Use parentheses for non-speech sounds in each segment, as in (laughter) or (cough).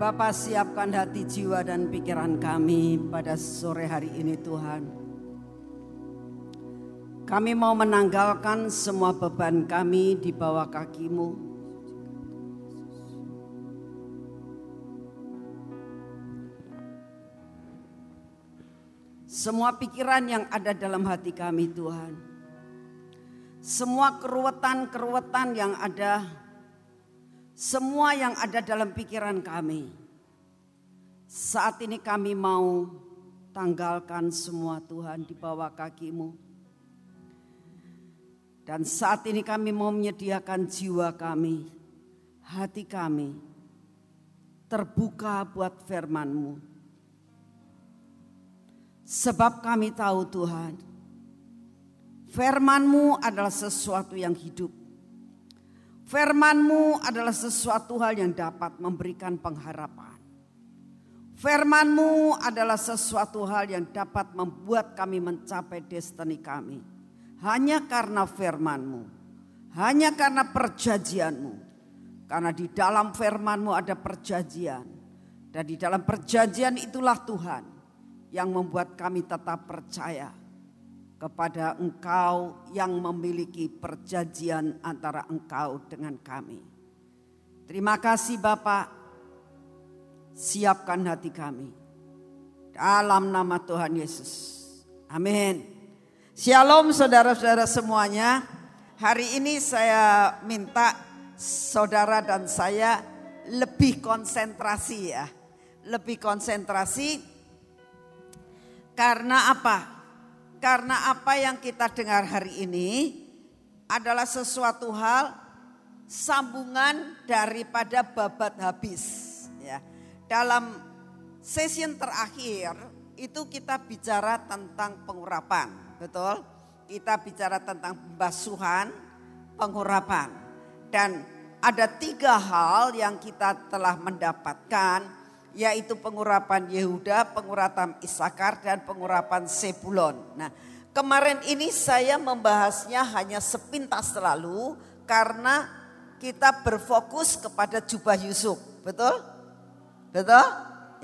Bapa siapkan hati jiwa dan pikiran kami pada sore hari ini Tuhan. Kami mau menanggalkan semua beban kami di bawah kakimu. Semua pikiran yang ada dalam hati kami Tuhan. Semua keruwetan-keruwetan yang ada semua yang ada dalam pikiran kami. Saat ini kami mau tanggalkan semua Tuhan di bawah kakimu. Dan saat ini kami mau menyediakan jiwa kami, hati kami terbuka buat firman-Mu. Sebab kami tahu Tuhan, firman-Mu adalah sesuatu yang hidup Firmanmu adalah sesuatu hal yang dapat memberikan pengharapan. Firmanmu adalah sesuatu hal yang dapat membuat kami mencapai destiny kami. Hanya karena firmanmu. Hanya karena perjanjianmu. Karena di dalam firmanmu ada perjanjian. Dan di dalam perjanjian itulah Tuhan yang membuat kami tetap percaya kepada engkau yang memiliki perjanjian antara engkau dengan kami. Terima kasih Bapak, siapkan hati kami. Dalam nama Tuhan Yesus. Amin. Shalom saudara-saudara semuanya. Hari ini saya minta saudara dan saya lebih konsentrasi ya. Lebih konsentrasi karena apa? Karena apa yang kita dengar hari ini adalah sesuatu hal sambungan daripada babat habis. Ya. Dalam session terakhir itu kita bicara tentang pengurapan, betul? Kita bicara tentang pembasuhan, pengurapan. Dan ada tiga hal yang kita telah mendapatkan yaitu pengurapan Yehuda, pengurapan Isakar dan pengurapan Sebulon. Nah, kemarin ini saya membahasnya hanya sepintas selalu karena kita berfokus kepada jubah Yusuf. Betul? Betul?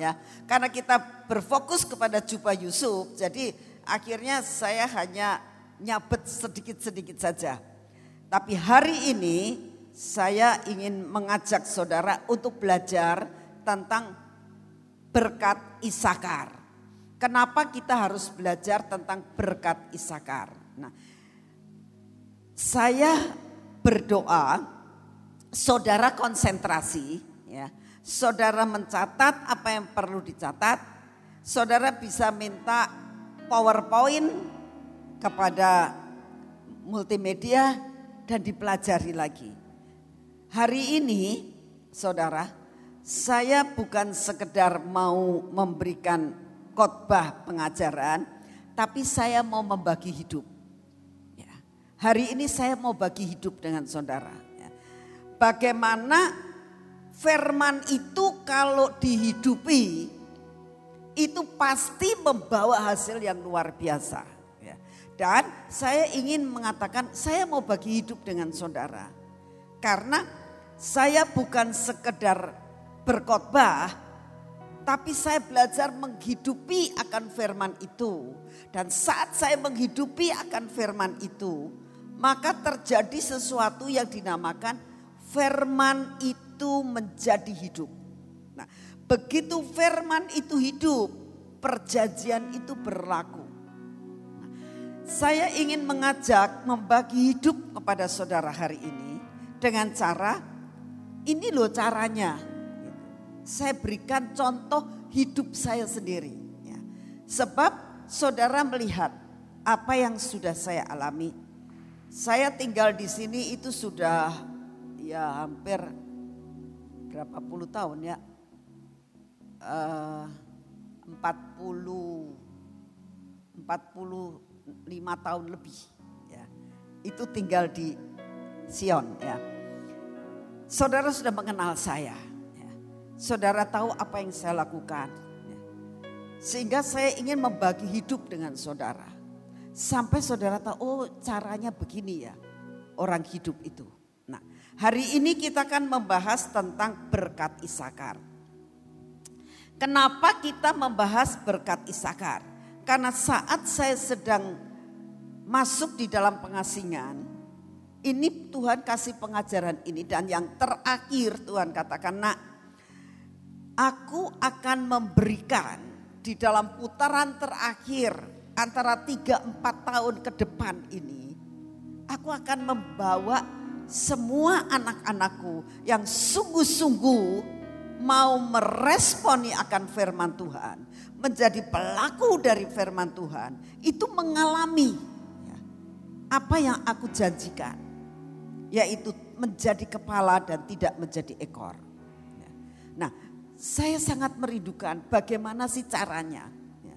Ya, karena kita berfokus kepada jubah Yusuf, jadi akhirnya saya hanya nyabet sedikit-sedikit saja. Tapi hari ini saya ingin mengajak saudara untuk belajar tentang berkat Isakar. Kenapa kita harus belajar tentang berkat Isakar? Nah, saya berdoa, saudara konsentrasi, ya, saudara mencatat apa yang perlu dicatat, saudara bisa minta PowerPoint kepada multimedia dan dipelajari lagi. Hari ini, saudara, saya bukan sekedar mau memberikan khotbah pengajaran, tapi saya mau membagi hidup. Ya. Hari ini saya mau bagi hidup dengan saudara. Ya. Bagaimana firman itu kalau dihidupi itu pasti membawa hasil yang luar biasa. Ya. Dan saya ingin mengatakan saya mau bagi hidup dengan saudara. Karena saya bukan sekedar berkhotbah, tapi saya belajar menghidupi akan firman itu. Dan saat saya menghidupi akan firman itu, maka terjadi sesuatu yang dinamakan firman itu menjadi hidup. Nah, begitu firman itu hidup, perjanjian itu berlaku. Nah, saya ingin mengajak membagi hidup kepada saudara hari ini dengan cara ini loh caranya saya berikan contoh hidup saya sendiri. Ya. Sebab saudara melihat apa yang sudah saya alami. Saya tinggal di sini itu sudah ya hampir berapa puluh tahun ya. Uh, 40 45 tahun lebih ya. Itu tinggal di Sion ya. Saudara sudah mengenal saya saudara tahu apa yang saya lakukan. Sehingga saya ingin membagi hidup dengan saudara. Sampai saudara tahu, oh caranya begini ya orang hidup itu. Nah hari ini kita akan membahas tentang berkat Isakar. Kenapa kita membahas berkat Isakar? Karena saat saya sedang masuk di dalam pengasingan, ini Tuhan kasih pengajaran ini dan yang terakhir Tuhan katakan, nak aku akan memberikan di dalam putaran terakhir antara 3-4 tahun ke depan ini, aku akan membawa semua anak-anakku yang sungguh-sungguh mau meresponi akan firman Tuhan, menjadi pelaku dari firman Tuhan, itu mengalami ya, apa yang aku janjikan, yaitu menjadi kepala dan tidak menjadi ekor. Ya. Nah, saya sangat merindukan bagaimana sih caranya. Ya.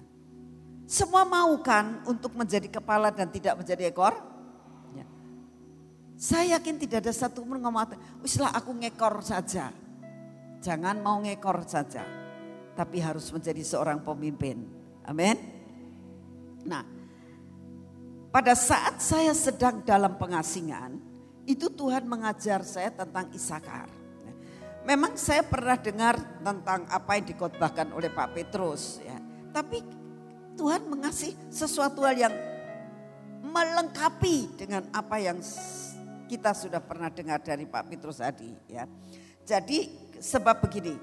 Semua mau kan untuk menjadi kepala dan tidak menjadi ekor? Ya. Saya yakin tidak ada satu pun ngomong, uslah aku ngekor saja. Jangan mau ngekor saja, tapi harus menjadi seorang pemimpin. Amin. Nah, pada saat saya sedang dalam pengasingan, itu Tuhan mengajar saya tentang Isakar. Memang saya pernah dengar tentang apa yang dikotbahkan oleh Pak Petrus ya. Tapi Tuhan mengasih sesuatu hal yang melengkapi dengan apa yang kita sudah pernah dengar dari Pak Petrus tadi ya. Jadi sebab begini.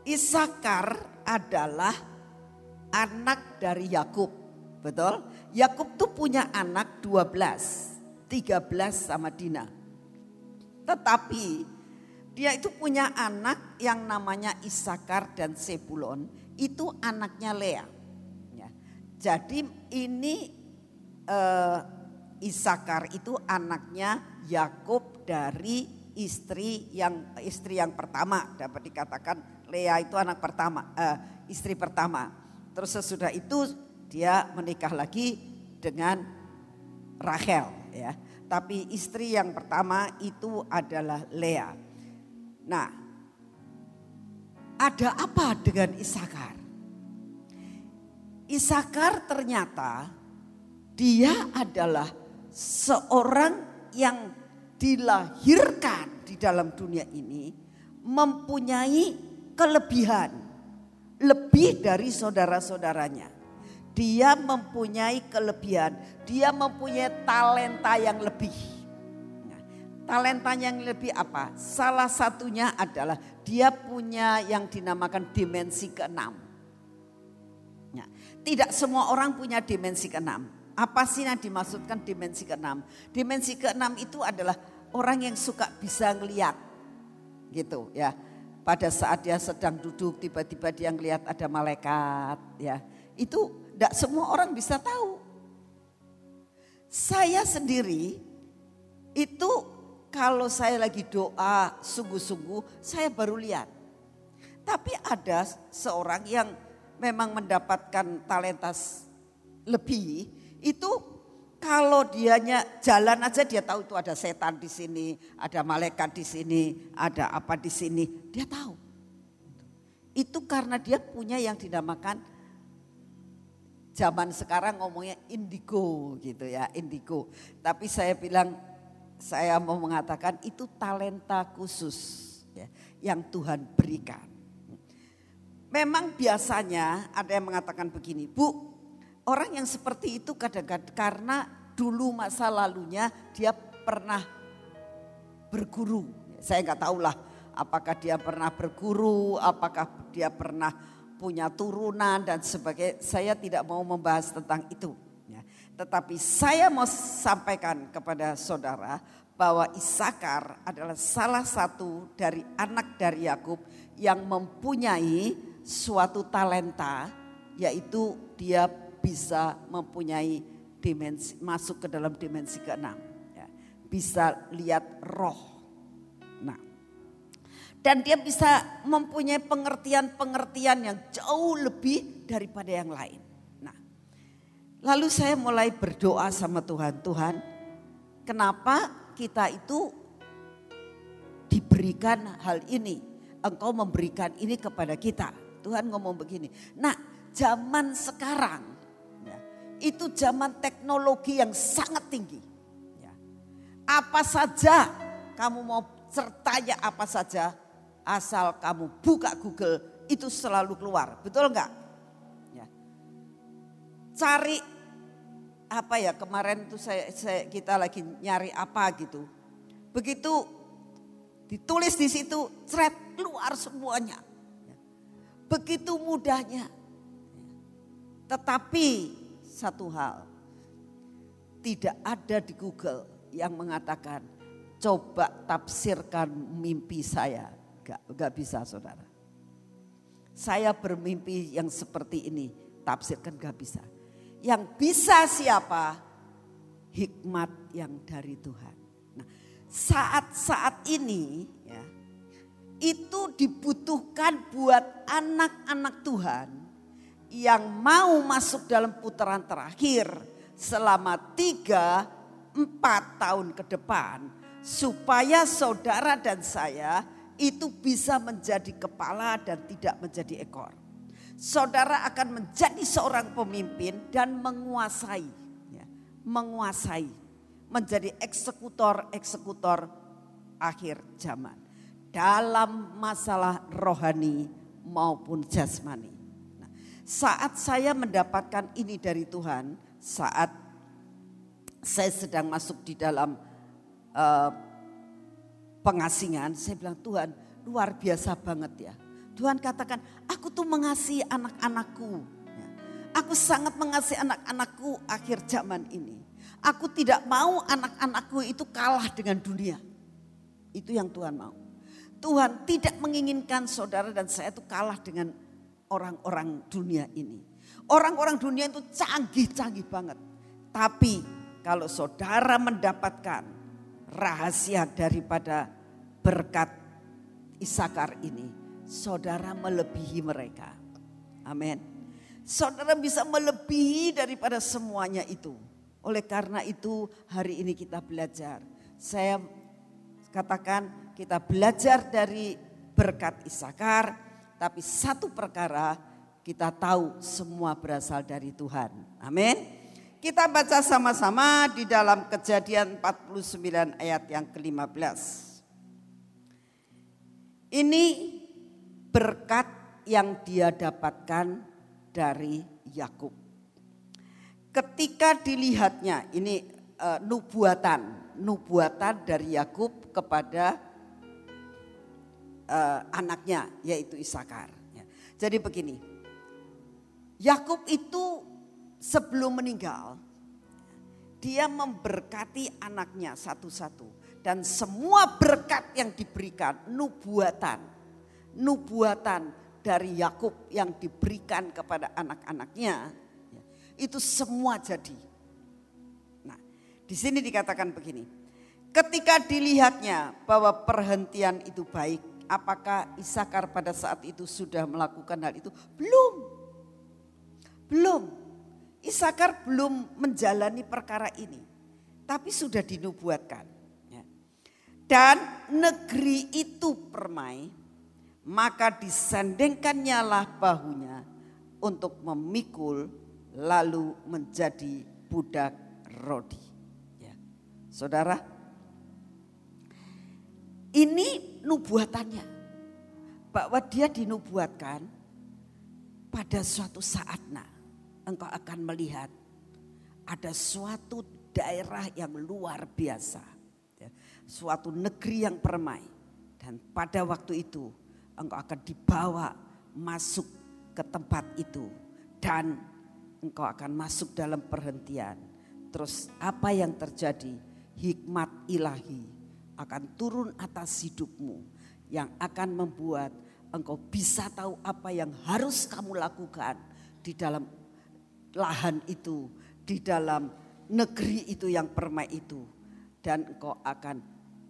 Isakar adalah anak dari Yakub, betul? Yakub tuh punya anak 12, 13 sama Dina. Tetapi dia itu punya anak yang namanya Isakar dan Sebulon, itu anaknya Lea. Ya. Jadi ini uh, Isakar itu anaknya Yakub dari istri yang istri yang pertama. Dapat dikatakan Lea itu anak pertama uh, istri pertama. Terus sesudah itu dia menikah lagi dengan Rachel ya. Tapi istri yang pertama itu adalah Lea nah ada apa dengan Isakar Isakar ternyata dia adalah seorang yang dilahirkan di dalam dunia ini mempunyai kelebihan lebih dari saudara-saudaranya. Dia mempunyai kelebihan, dia mempunyai talenta yang lebih. Talenta yang lebih apa? Salah satunya adalah dia punya yang dinamakan dimensi keenam. Nah, tidak semua orang punya dimensi keenam. Apa sih yang dimaksudkan dimensi keenam? Dimensi keenam itu adalah orang yang suka bisa ngeliat gitu ya. Pada saat dia sedang duduk tiba-tiba dia ngeliat ada malaikat ya. Itu tidak semua orang bisa tahu. Saya sendiri itu kalau saya lagi doa sungguh-sungguh saya baru lihat. Tapi ada seorang yang memang mendapatkan talenta lebih itu kalau dianya jalan aja dia tahu itu ada setan di sini, ada malaikat di sini, ada apa di sini, dia tahu. Itu karena dia punya yang dinamakan zaman sekarang ngomongnya indigo gitu ya, indigo. Tapi saya bilang saya mau mengatakan itu talenta khusus ya, yang Tuhan berikan. Memang biasanya ada yang mengatakan begini, Bu, Orang yang seperti itu kadang-kadang karena dulu masa lalunya dia pernah berguru. Saya nggak tahu lah apakah dia pernah berguru, apakah dia pernah punya turunan dan sebagainya. Saya tidak mau membahas tentang itu. Tetapi saya mau sampaikan kepada saudara bahwa Isakar adalah salah satu dari anak dari Yakub yang mempunyai suatu talenta yaitu dia bisa mempunyai dimensi masuk ke dalam dimensi keenam. Ya. Bisa lihat roh. Nah, dan dia bisa mempunyai pengertian-pengertian yang jauh lebih daripada yang lain. Lalu saya mulai berdoa sama Tuhan, Tuhan, kenapa kita itu diberikan hal ini? Engkau memberikan ini kepada kita. Tuhan ngomong begini. Nah, zaman sekarang itu zaman teknologi yang sangat tinggi. Ya. Apa saja kamu mau sertanya apa saja asal kamu buka Google itu selalu keluar. Betul enggak? Cari apa ya kemarin tuh saya, saya kita lagi nyari apa gitu. Begitu ditulis di situ, thread keluar semuanya. Ya. Begitu mudahnya. Tetapi satu hal, tidak ada di Google yang mengatakan coba tafsirkan mimpi saya. Gak, gak bisa saudara. Saya bermimpi yang seperti ini, tafsirkan gak bisa. Yang bisa siapa? Hikmat yang dari Tuhan. Nah, saat-saat ini ya, itu dibutuhkan buat anak-anak Tuhan yang mau masuk dalam putaran terakhir selama tiga, empat tahun ke depan supaya saudara dan saya itu bisa menjadi kepala dan tidak menjadi ekor. Saudara akan menjadi seorang pemimpin dan menguasai, ya, menguasai, menjadi eksekutor-eksekutor akhir zaman dalam masalah rohani maupun jasmani. Nah, saat saya mendapatkan ini dari Tuhan, saat saya sedang masuk di dalam uh, pengasingan, saya bilang Tuhan luar biasa banget ya Tuhan katakan, aku tuh mengasihi anak-anakku. Ya. Aku sangat mengasihi anak-anakku akhir zaman ini. Aku tidak mau anak-anakku itu kalah dengan dunia. Itu yang Tuhan mau. Tuhan tidak menginginkan saudara dan saya itu kalah dengan orang-orang dunia ini. Orang-orang dunia itu canggih-canggih banget. Tapi kalau saudara mendapatkan rahasia daripada berkat Isakar ini, saudara melebihi mereka. Amin. Saudara bisa melebihi daripada semuanya itu. Oleh karena itu hari ini kita belajar. Saya katakan kita belajar dari berkat Isakar. Tapi satu perkara kita tahu semua berasal dari Tuhan. Amin. Kita baca sama-sama di dalam kejadian 49 ayat yang ke-15. Ini berkat yang dia dapatkan dari Yakub. Ketika dilihatnya ini uh, nubuatan, nubuatan dari Yakub kepada uh, anaknya yaitu Isakar. Ya. Jadi begini, Yakub itu sebelum meninggal dia memberkati anaknya satu-satu dan semua berkat yang diberikan nubuatan nubuatan dari Yakub yang diberikan kepada anak-anaknya ya, itu semua jadi. Nah, di sini dikatakan begini. Ketika dilihatnya bahwa perhentian itu baik, apakah Isakar pada saat itu sudah melakukan hal itu? Belum. Belum. Isakar belum menjalani perkara ini. Tapi sudah dinubuatkan. Ya. Dan negeri itu permai maka disandingkannya lah bahunya untuk memikul lalu menjadi budak rodi. Ya. Saudara, ini nubuatannya bahwa dia dinubuatkan pada suatu saat nah engkau akan melihat ada suatu daerah yang luar biasa. Ya. Suatu negeri yang permai. Dan pada waktu itu engkau akan dibawa masuk ke tempat itu dan engkau akan masuk dalam perhentian. Terus apa yang terjadi? Hikmat ilahi akan turun atas hidupmu yang akan membuat engkau bisa tahu apa yang harus kamu lakukan di dalam lahan itu, di dalam negeri itu yang permai itu. Dan engkau akan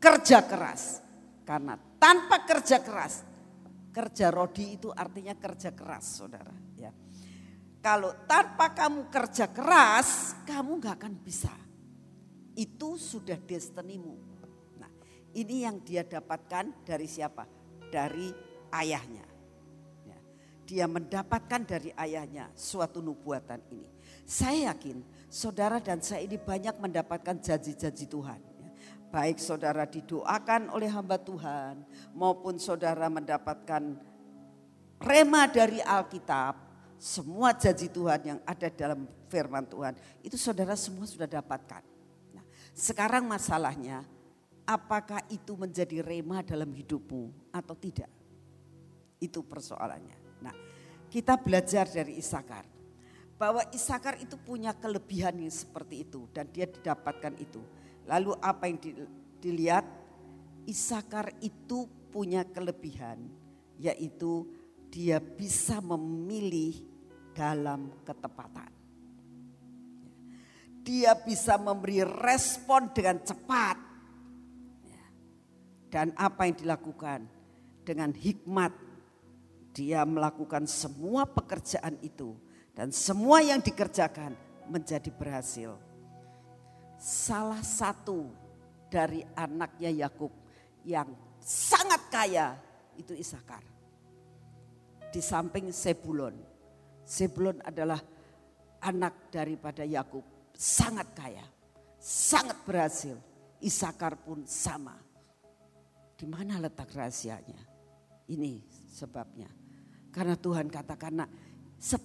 kerja keras. Karena tanpa kerja keras Kerja rodi itu artinya kerja keras saudara. Ya. Kalau tanpa kamu kerja keras, kamu nggak akan bisa. Itu sudah destinimu. Nah ini yang dia dapatkan dari siapa? Dari ayahnya. Ya. Dia mendapatkan dari ayahnya suatu nubuatan ini. Saya yakin saudara dan saya ini banyak mendapatkan janji-janji Tuhan. Baik saudara didoakan oleh hamba Tuhan maupun saudara mendapatkan rema dari Alkitab, semua janji Tuhan yang ada dalam firman Tuhan, itu saudara semua sudah dapatkan. Nah, sekarang masalahnya, apakah itu menjadi rema dalam hidupmu atau tidak? Itu persoalannya. Nah, kita belajar dari Isakar bahwa Isakar itu punya kelebihan yang seperti itu dan dia didapatkan itu. Lalu apa yang dilihat? Isakar itu punya kelebihan yaitu dia bisa memilih dalam ketepatan. Dia bisa memberi respon dengan cepat. Dan apa yang dilakukan dengan hikmat dia melakukan semua pekerjaan itu dan semua yang dikerjakan menjadi berhasil salah satu dari anaknya Yakub yang sangat kaya itu Isakar. Di samping Sebulon. Sebulon adalah anak daripada Yakub, sangat kaya, sangat berhasil. Isakar pun sama. Di mana letak rahasianya? Ini sebabnya. Karena Tuhan katakan,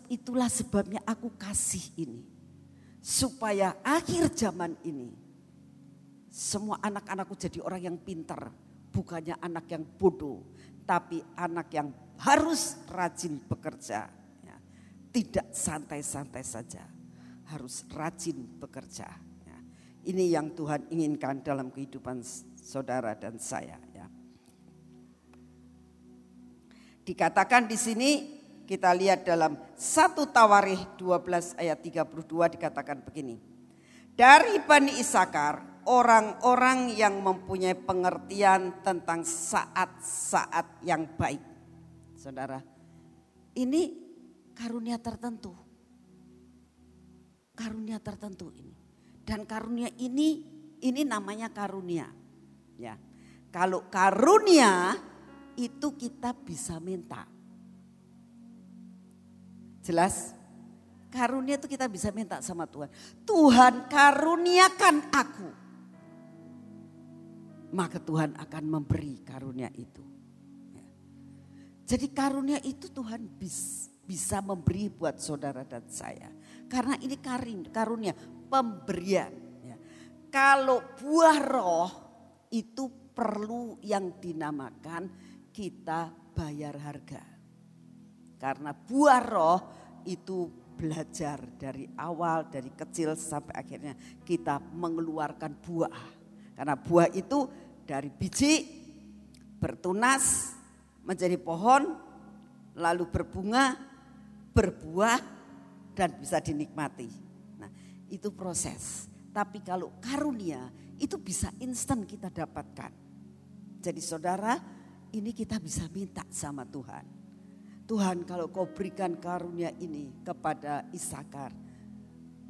itulah sebabnya aku kasih ini supaya akhir zaman ini semua anak-anakku jadi orang yang pintar, bukannya anak yang bodoh, tapi anak yang harus rajin bekerja. Ya. Tidak santai-santai saja, harus rajin bekerja. Ya. Ini yang Tuhan inginkan dalam kehidupan saudara dan saya. Ya. Dikatakan di sini kita lihat dalam satu Tawarih 12 ayat 32 dikatakan begini. Dari Bani Isakar orang-orang yang mempunyai pengertian tentang saat-saat yang baik. Saudara, ini karunia tertentu. Karunia tertentu ini. Dan karunia ini ini namanya karunia. Ya. Kalau karunia itu kita bisa minta. Jelas? Karunia itu kita bisa minta sama Tuhan. Tuhan karuniakan aku. Maka Tuhan akan memberi karunia itu. Ya. Jadi karunia itu Tuhan bisa memberi buat saudara dan saya. Karena ini karim, karunia, pemberian. Ya. Kalau buah roh itu perlu yang dinamakan kita bayar harga. Karena buah roh itu belajar dari awal, dari kecil sampai akhirnya kita mengeluarkan buah. Karena buah itu dari biji bertunas menjadi pohon, lalu berbunga, berbuah dan bisa dinikmati. Nah itu proses. Tapi kalau karunia itu bisa instan kita dapatkan. Jadi saudara ini kita bisa minta sama Tuhan. Tuhan kalau kau berikan karunia ini kepada Isakar,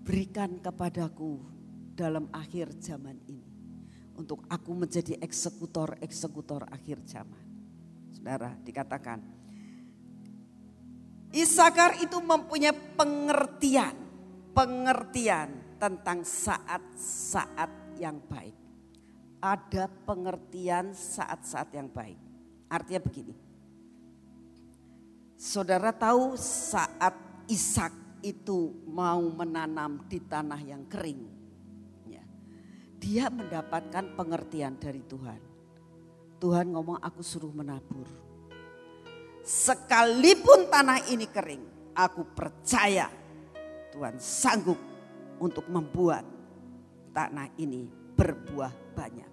berikan kepadaku dalam akhir zaman ini. Untuk aku menjadi eksekutor-eksekutor akhir zaman. Saudara dikatakan, Isakar itu mempunyai pengertian, pengertian tentang saat-saat yang baik. Ada pengertian saat-saat yang baik. Artinya begini, Saudara tahu saat Ishak itu mau menanam di tanah yang kering. Ya. Dia mendapatkan pengertian dari Tuhan. Tuhan ngomong aku suruh menabur. Sekalipun tanah ini kering, aku percaya Tuhan sanggup untuk membuat tanah ini berbuah banyak.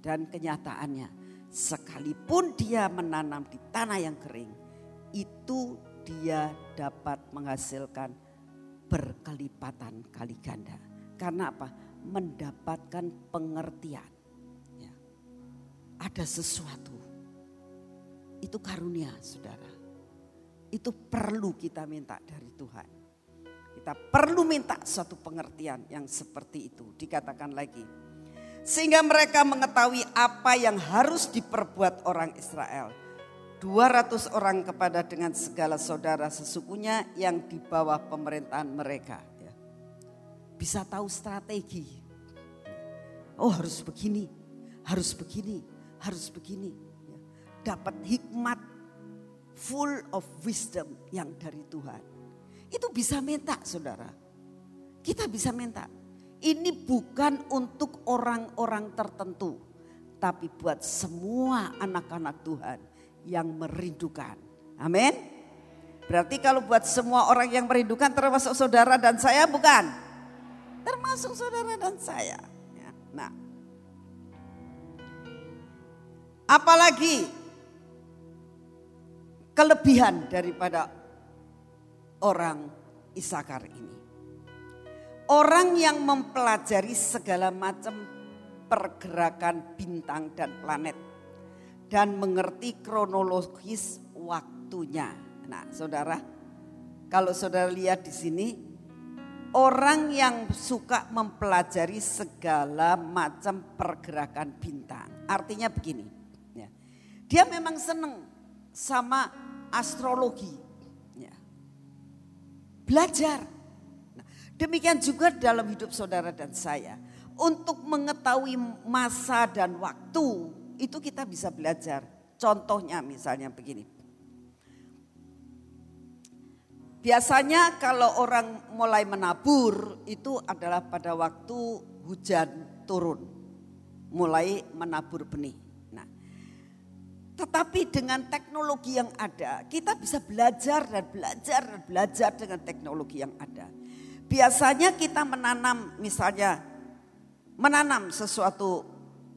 Dan kenyataannya sekalipun dia menanam di tanah yang kering, itu dia dapat menghasilkan berkelipatan kali ganda. Karena apa? Mendapatkan pengertian. Ya. Ada sesuatu. Itu karunia saudara. Itu perlu kita minta dari Tuhan. Kita perlu minta suatu pengertian yang seperti itu. Dikatakan lagi, sehingga mereka mengetahui apa yang harus diperbuat orang Israel. 200 orang kepada dengan segala saudara sesukunya yang di bawah pemerintahan mereka. Ya. Bisa tahu strategi. Oh harus begini, harus begini, harus begini. Ya. Dapat hikmat full of wisdom yang dari Tuhan. Itu bisa minta saudara. Kita bisa minta. Ini bukan untuk orang-orang tertentu. Tapi buat semua anak-anak Tuhan yang merindukan. Amin. Berarti kalau buat semua orang yang merindukan termasuk saudara dan saya bukan. Termasuk saudara dan saya. Ya, nah. Apalagi kelebihan daripada orang Isakar ini. Orang yang mempelajari segala macam pergerakan bintang dan planet dan mengerti kronologis waktunya. Nah, Saudara, kalau Saudara lihat di sini orang yang suka mempelajari segala macam pergerakan bintang. Artinya begini, ya. Dia memang senang sama astrologi. Ya. Belajar Demikian juga dalam hidup saudara dan saya. Untuk mengetahui masa dan waktu itu kita bisa belajar. Contohnya misalnya begini. Biasanya kalau orang mulai menabur itu adalah pada waktu hujan turun. Mulai menabur benih. Nah, tetapi dengan teknologi yang ada, kita bisa belajar dan belajar dan belajar dengan teknologi yang ada. Biasanya kita menanam misalnya menanam sesuatu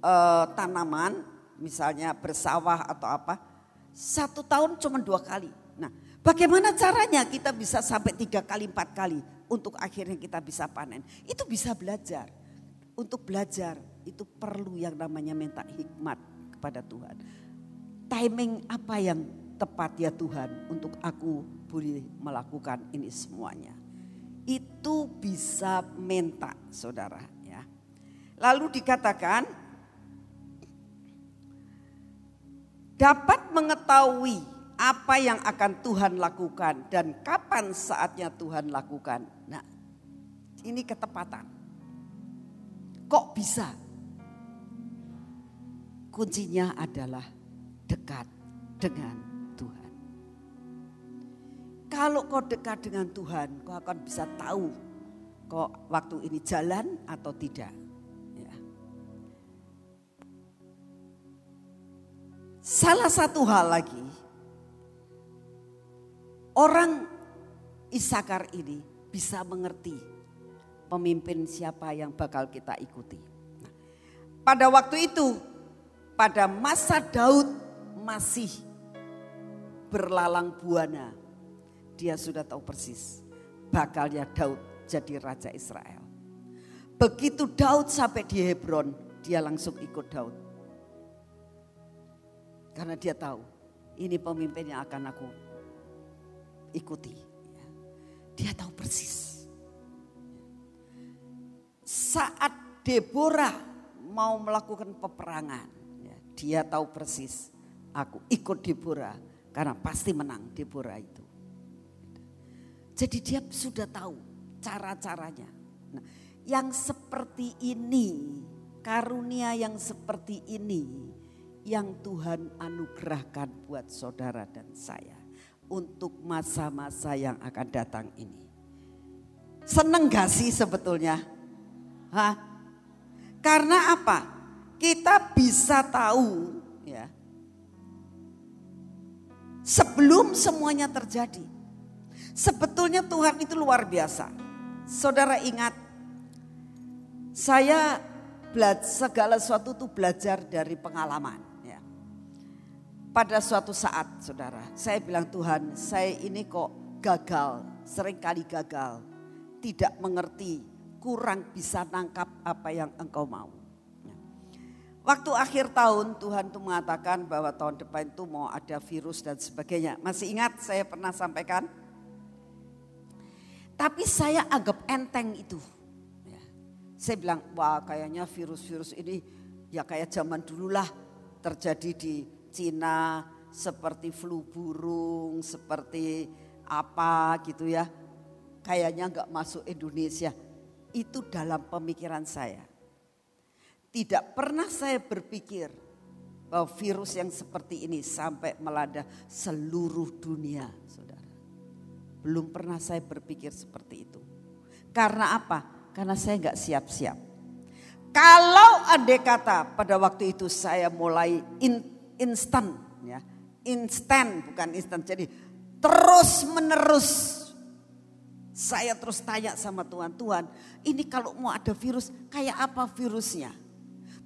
uh, tanaman, misalnya bersawah atau apa, satu tahun cuma dua kali. Nah, bagaimana caranya kita bisa sampai tiga kali, empat kali untuk akhirnya kita bisa panen? Itu bisa belajar. Untuk belajar itu perlu yang namanya minta hikmat kepada Tuhan. Timing apa yang tepat ya Tuhan untuk aku boleh melakukan ini semuanya itu bisa minta saudara ya. Lalu dikatakan dapat mengetahui apa yang akan Tuhan lakukan dan kapan saatnya Tuhan lakukan. Nah, ini ketepatan. Kok bisa? Kuncinya adalah dekat dengan kalau kau dekat dengan Tuhan, kau akan bisa tahu kok waktu ini jalan atau tidak. Ya. Salah satu hal lagi, orang Isakar ini bisa mengerti pemimpin siapa yang bakal kita ikuti. Nah, pada waktu itu, pada masa Daud masih berlalang buana dia sudah tahu persis bakalnya Daud jadi raja Israel. Begitu Daud sampai di Hebron, dia langsung ikut Daud. Karena dia tahu ini pemimpin yang akan aku ikuti. Dia tahu persis. Saat Deborah mau melakukan peperangan, ya, dia tahu persis. Aku ikut Deborah karena pasti menang Deborah itu. Jadi dia sudah tahu cara-caranya. Nah, yang seperti ini, karunia yang seperti ini yang Tuhan anugerahkan buat saudara dan saya untuk masa-masa yang akan datang ini. Seneng gak sih sebetulnya? Hah? Karena apa? Kita bisa tahu ya. Sebelum semuanya terjadi. Sebetulnya Tuhan itu luar biasa. Saudara ingat, saya segala sesuatu itu belajar dari pengalaman. Ya. Pada suatu saat saudara, saya bilang Tuhan saya ini kok gagal, sering kali gagal. Tidak mengerti, kurang bisa nangkap apa yang engkau mau. Ya. Waktu akhir tahun Tuhan tuh mengatakan bahwa tahun depan itu mau ada virus dan sebagainya. Masih ingat saya pernah sampaikan? Tapi saya anggap enteng itu. Ya. Saya bilang, wah kayaknya virus-virus ini ya kayak zaman dulu lah terjadi di Cina seperti flu burung, seperti apa gitu ya. Kayaknya nggak masuk Indonesia. Itu dalam pemikiran saya. Tidak pernah saya berpikir bahwa virus yang seperti ini sampai melanda seluruh dunia, saudara. Belum pernah saya berpikir seperti itu. Karena apa? Karena saya nggak siap-siap. Kalau andai kata pada waktu itu saya mulai in, instan, ya, instan bukan instan, jadi terus menerus saya terus tanya sama Tuhan, Tuhan ini kalau mau ada virus kayak apa virusnya?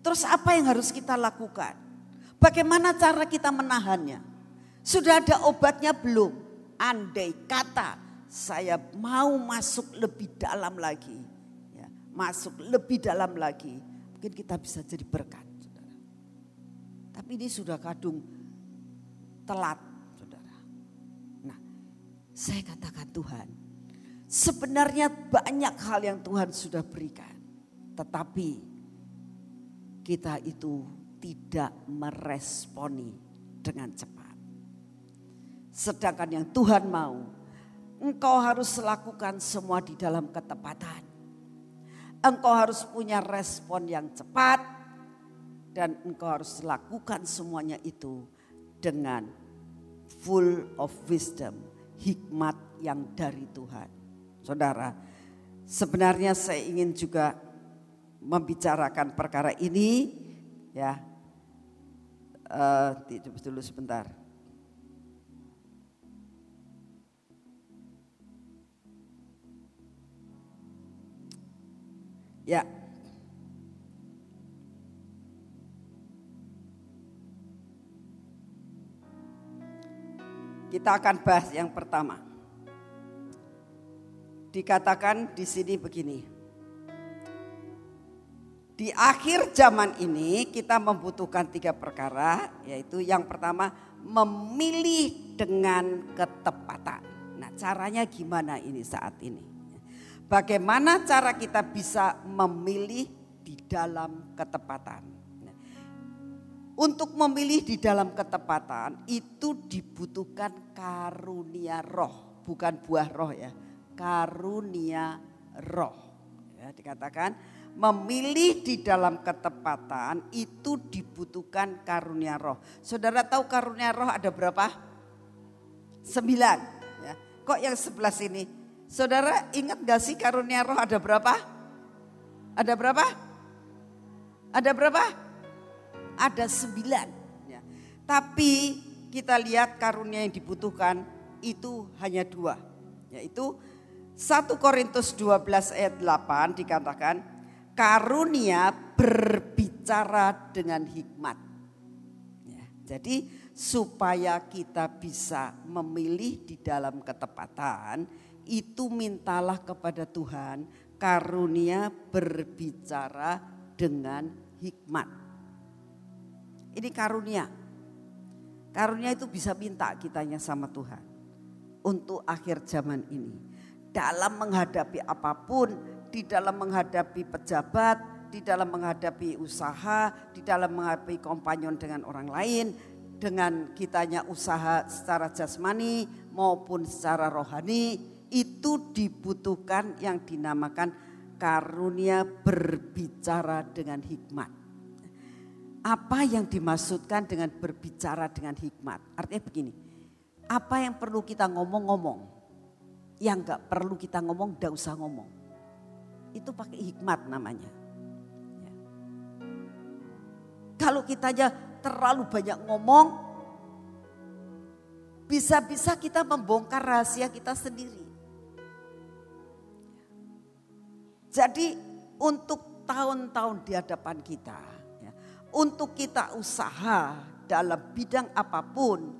Terus apa yang harus kita lakukan? Bagaimana cara kita menahannya? Sudah ada obatnya belum? Andai kata saya mau masuk lebih dalam lagi. Ya, masuk lebih dalam lagi. Mungkin kita bisa jadi berkat. Saudara. Tapi ini sudah kadung telat. Saudara. Nah saya katakan Tuhan Sebenarnya banyak hal yang Tuhan sudah berikan. Tetapi kita itu tidak meresponi dengan cepat. Sedangkan yang Tuhan mau, engkau harus lakukan semua di dalam ketepatan. Engkau harus punya respon yang cepat dan engkau harus lakukan semuanya itu dengan full of wisdom, hikmat yang dari Tuhan. Saudara, sebenarnya saya ingin juga membicarakan perkara ini ya. Uh, dulu sebentar. Ya. Kita akan bahas yang pertama dikatakan di sini begini. Di akhir zaman ini kita membutuhkan tiga perkara, yaitu yang pertama memilih dengan ketepatan. Nah caranya gimana ini saat ini? Bagaimana cara kita bisa memilih di dalam ketepatan? Untuk memilih di dalam ketepatan itu dibutuhkan karunia roh, bukan buah roh ya karunia roh. Ya, dikatakan memilih di dalam ketepatan itu dibutuhkan karunia roh. Saudara tahu karunia roh ada berapa? Sembilan. Ya. Kok yang sebelah sini? Saudara ingat gak sih karunia roh ada berapa? Ada berapa? Ada berapa? Ada sembilan. Ya. Tapi kita lihat karunia yang dibutuhkan itu hanya dua. Yaitu 1 Korintus 12 ayat 8 dikatakan karunia berbicara dengan hikmat. Ya, jadi supaya kita bisa memilih di dalam ketepatan itu mintalah kepada Tuhan karunia berbicara dengan hikmat. Ini karunia. Karunia itu bisa minta kitanya sama Tuhan untuk akhir zaman ini dalam menghadapi apa pun, di dalam menghadapi pejabat, di dalam menghadapi usaha, di dalam menghadapi kompanyon dengan orang lain, dengan kitanya usaha secara jasmani maupun secara rohani, itu dibutuhkan yang dinamakan karunia berbicara dengan hikmat. Apa yang dimaksudkan dengan berbicara dengan hikmat? Artinya begini, apa yang perlu kita ngomong-ngomong? yang gak perlu kita ngomong, gak usah ngomong. Itu pakai hikmat namanya. Ya. Kalau kita aja terlalu banyak ngomong, bisa-bisa kita membongkar rahasia kita sendiri. Jadi untuk tahun-tahun di hadapan kita, ya, untuk kita usaha dalam bidang apa pun,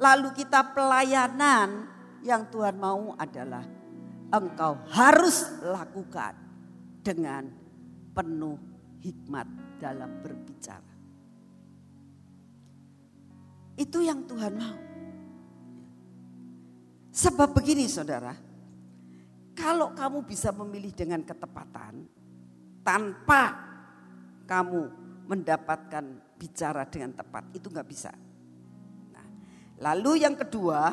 lalu kita pelayanan, yang Tuhan mau adalah engkau harus lakukan dengan penuh hikmat dalam berbicara. Itu yang Tuhan mau. Sebab begini saudara, kalau kamu bisa memilih dengan ketepatan tanpa kamu mendapatkan bicara dengan tepat, itu nggak bisa. Nah, lalu yang kedua,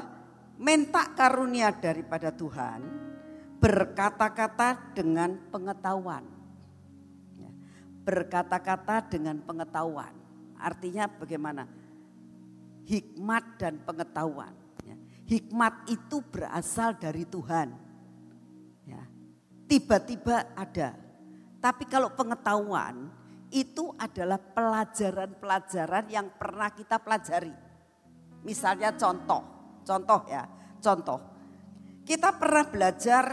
minta karunia daripada Tuhan, berkata-kata dengan pengetahuan. Ya. berkata-kata dengan pengetahuan. Artinya bagaimana? Hikmat dan pengetahuan. Ya. Hikmat itu berasal dari Tuhan. Tiba-tiba ada. Tapi kalau pengetahuan itu adalah pelajaran-pelajaran yang pernah kita pelajari. Misalnya contoh, contoh ya, contoh. Kita pernah belajar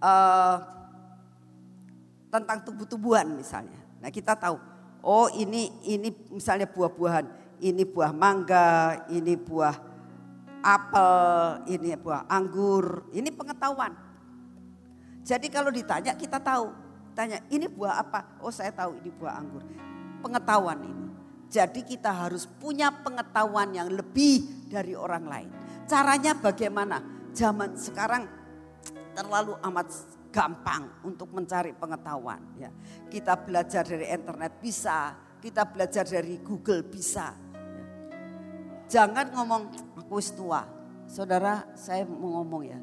uh, tentang tubuh-tubuhan misalnya. Nah kita tahu, oh ini ini misalnya buah-buahan, ini buah mangga, ini buah apel, ini buah anggur, ini pengetahuan. Jadi kalau ditanya kita tahu, tanya ini buah apa? Oh saya tahu ini buah anggur. Pengetahuan ini. Jadi kita harus punya pengetahuan yang lebih dari orang lain. Caranya bagaimana? Zaman sekarang terlalu amat gampang untuk mencari pengetahuan. Ya. Kita belajar dari internet bisa, kita belajar dari Google bisa. Jangan ngomong aku tua. Saudara, saya mau ngomong ya.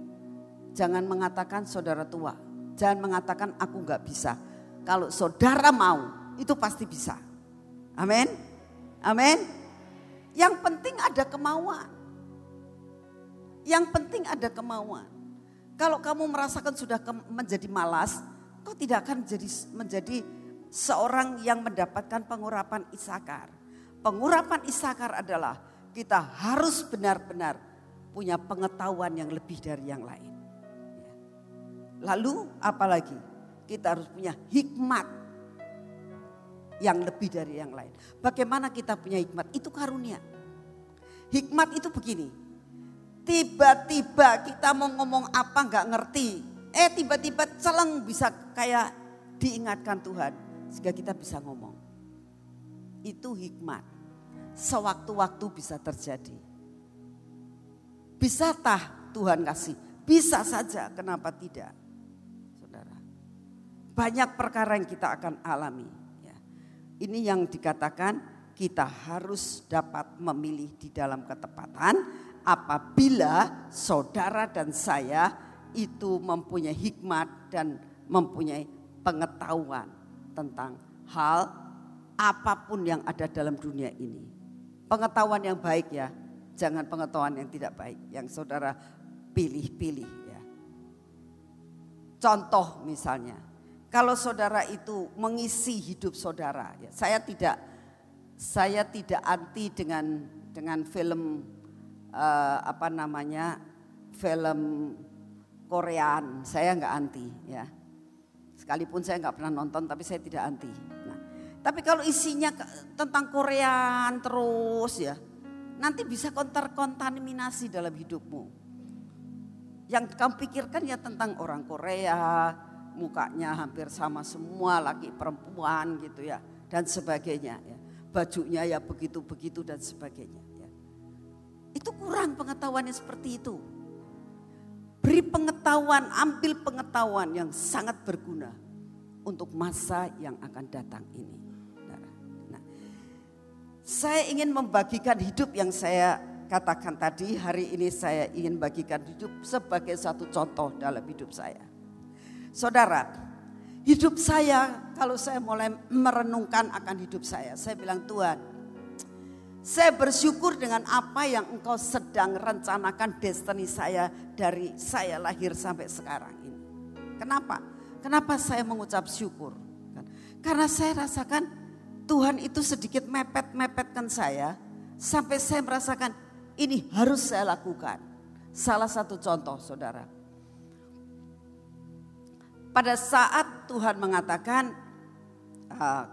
Jangan mengatakan saudara tua Jangan mengatakan aku nggak bisa. Kalau saudara mau, itu pasti bisa. Amin. Amin. Yang penting ada kemauan. Yang penting ada kemauan. Kalau kamu merasakan sudah menjadi malas, kau tidak akan menjadi menjadi seorang yang mendapatkan pengurapan isakar. Pengurapan isakar adalah kita harus benar-benar punya pengetahuan yang lebih dari yang lain. Lalu apalagi? Kita harus punya hikmat yang lebih dari yang lain. Bagaimana kita punya hikmat? Itu karunia. Hikmat itu begini. Tiba-tiba kita mau ngomong apa nggak ngerti. Eh tiba-tiba celeng bisa kayak diingatkan Tuhan. Sehingga kita bisa ngomong. Itu hikmat. Sewaktu-waktu bisa terjadi. Bisa tah Tuhan kasih? Bisa saja, kenapa tidak? Banyak perkara yang kita akan alami. Ya. Ini yang dikatakan kita harus dapat memilih di dalam ketepatan apabila saudara dan saya itu mempunyai hikmat dan mempunyai pengetahuan tentang hal apa pun yang ada dalam dunia ini. Pengetahuan yang baik ya, jangan pengetahuan yang tidak baik yang saudara pilih-pilih ya. Contoh misalnya, kalau saudara itu mengisi hidup saudara, ya, saya tidak saya tidak anti dengan dengan film uh, apa namanya film Koreaan, saya nggak anti ya. Sekalipun saya nggak pernah nonton, tapi saya tidak anti. Tapi kalau isinya tentang Koreaan terus ya, nanti bisa kontaminasi dalam hidupmu. Yang kamu pikirkan ya tentang orang Korea, mukanya hampir sama semua laki perempuan gitu ya dan sebagainya ya. Bajunya ya begitu-begitu dan sebagainya ya. Itu kurang pengetahuannya seperti itu. Beri pengetahuan, ambil pengetahuan yang sangat berguna untuk masa yang akan datang ini. Saya ingin membagikan hidup yang saya katakan tadi, hari ini saya ingin bagikan hidup sebagai satu contoh dalam hidup saya. Saudara, hidup saya kalau saya mulai merenungkan akan hidup saya, saya bilang Tuhan, saya bersyukur dengan apa yang engkau sedang rencanakan destiny saya dari saya lahir sampai sekarang ini. Kenapa? Kenapa saya mengucap syukur? Karena saya rasakan Tuhan itu sedikit mepet-mepetkan saya sampai saya merasakan ini harus saya lakukan. Salah satu contoh saudara, pada saat Tuhan mengatakan uh,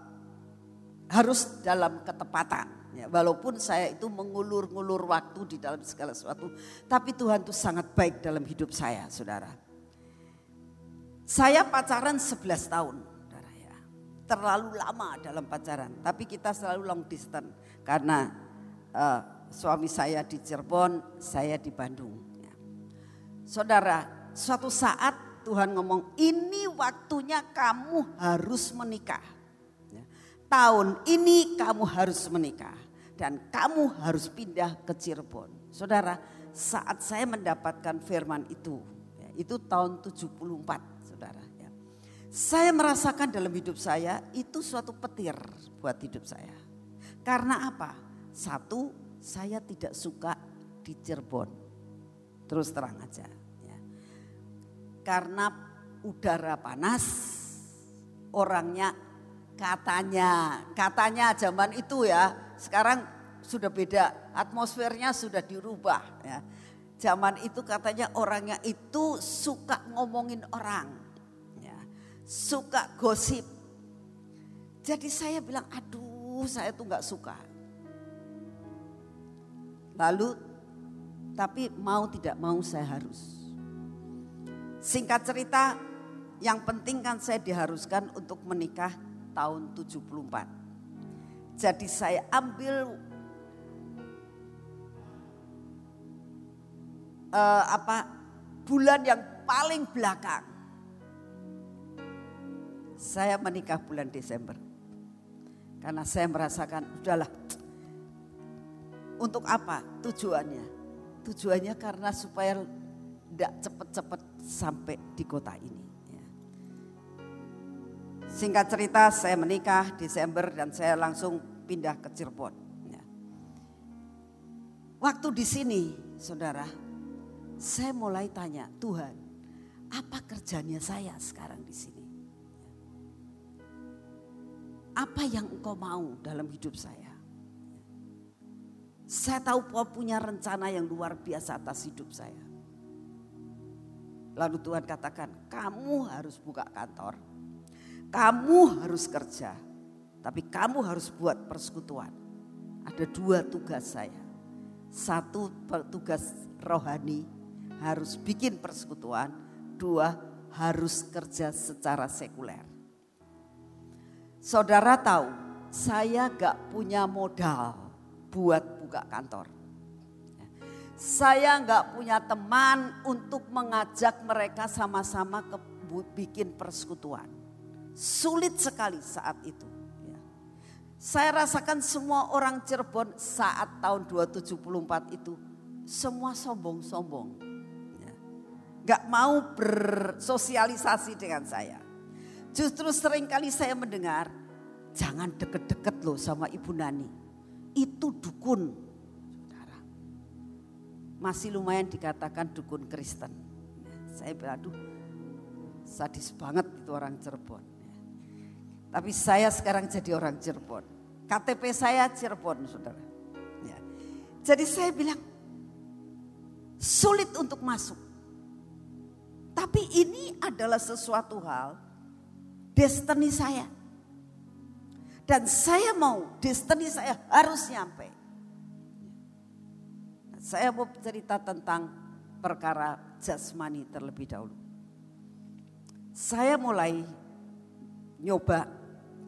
harus dalam ketepatan. Ya, walaupun saya itu mengulur-ngulur waktu di dalam segala sesuatu. Tapi Tuhan itu sangat baik dalam hidup saya saudara. Saya pacaran 11 tahun. Terlalu lama dalam pacaran. Tapi kita selalu long distance. Karena uh, suami saya di Cirebon, saya di Bandung. Ya. Saudara, suatu saat Tuhan ngomong ini waktunya kamu harus menikah. Ya. Tahun ini kamu harus menikah dan kamu harus pindah ke Cirebon. Saudara, saat saya mendapatkan firman itu, ya, itu tahun 74, saudara. Ya. Saya merasakan dalam hidup saya itu suatu petir buat hidup saya. Karena apa? Satu, saya tidak suka di Cirebon. Terus terang aja. Ya. Karena udara panas, orangnya katanya, katanya zaman itu ya, sekarang sudah beda, atmosfernya sudah dirubah ya. Zaman itu katanya orangnya itu suka ngomongin orang suka gosip. Jadi saya bilang, aduh saya tuh nggak suka. Lalu, tapi mau tidak mau saya harus. Singkat cerita, yang penting kan saya diharuskan untuk menikah tahun 74. Jadi saya ambil uh, apa bulan yang paling belakang saya menikah bulan Desember. Karena saya merasakan udahlah. Untuk apa tujuannya? Tujuannya karena supaya tidak cepat-cepat sampai di kota ini. Ya. Singkat cerita saya menikah Desember dan saya langsung pindah ke Cirebon. Ya. Waktu di sini saudara, saya mulai tanya Tuhan apa kerjanya saya sekarang di sini? Apa yang engkau mau dalam hidup saya. Saya tahu kau punya rencana yang luar biasa atas hidup saya. Lalu Tuhan katakan, kamu harus buka kantor. Kamu harus kerja. Tapi kamu harus buat persekutuan. Ada dua tugas saya. Satu tugas rohani, harus bikin persekutuan. Dua, harus kerja secara sekuler. Saudara tahu, saya gak punya modal buat buka kantor. Saya gak punya teman untuk mengajak mereka sama-sama ke bikin persekutuan. Sulit sekali saat itu. Ya. Saya rasakan semua orang Cirebon saat tahun 274 itu semua sombong-sombong. Gak mau bersosialisasi dengan saya. Justru sering kali saya mendengar, jangan deket-deket loh sama Ibu Nani. Itu dukun. Saudara. Masih lumayan dikatakan dukun Kristen. Saya bilang, sadis banget itu orang Cirebon. Tapi saya sekarang jadi orang Cirebon. KTP saya Cirebon, saudara. Ya. Jadi saya bilang, sulit untuk masuk. Tapi ini adalah sesuatu hal destiny saya. Dan saya mau destiny saya harus nyampe. Saya mau cerita tentang perkara jasmani terlebih dahulu. Saya mulai nyoba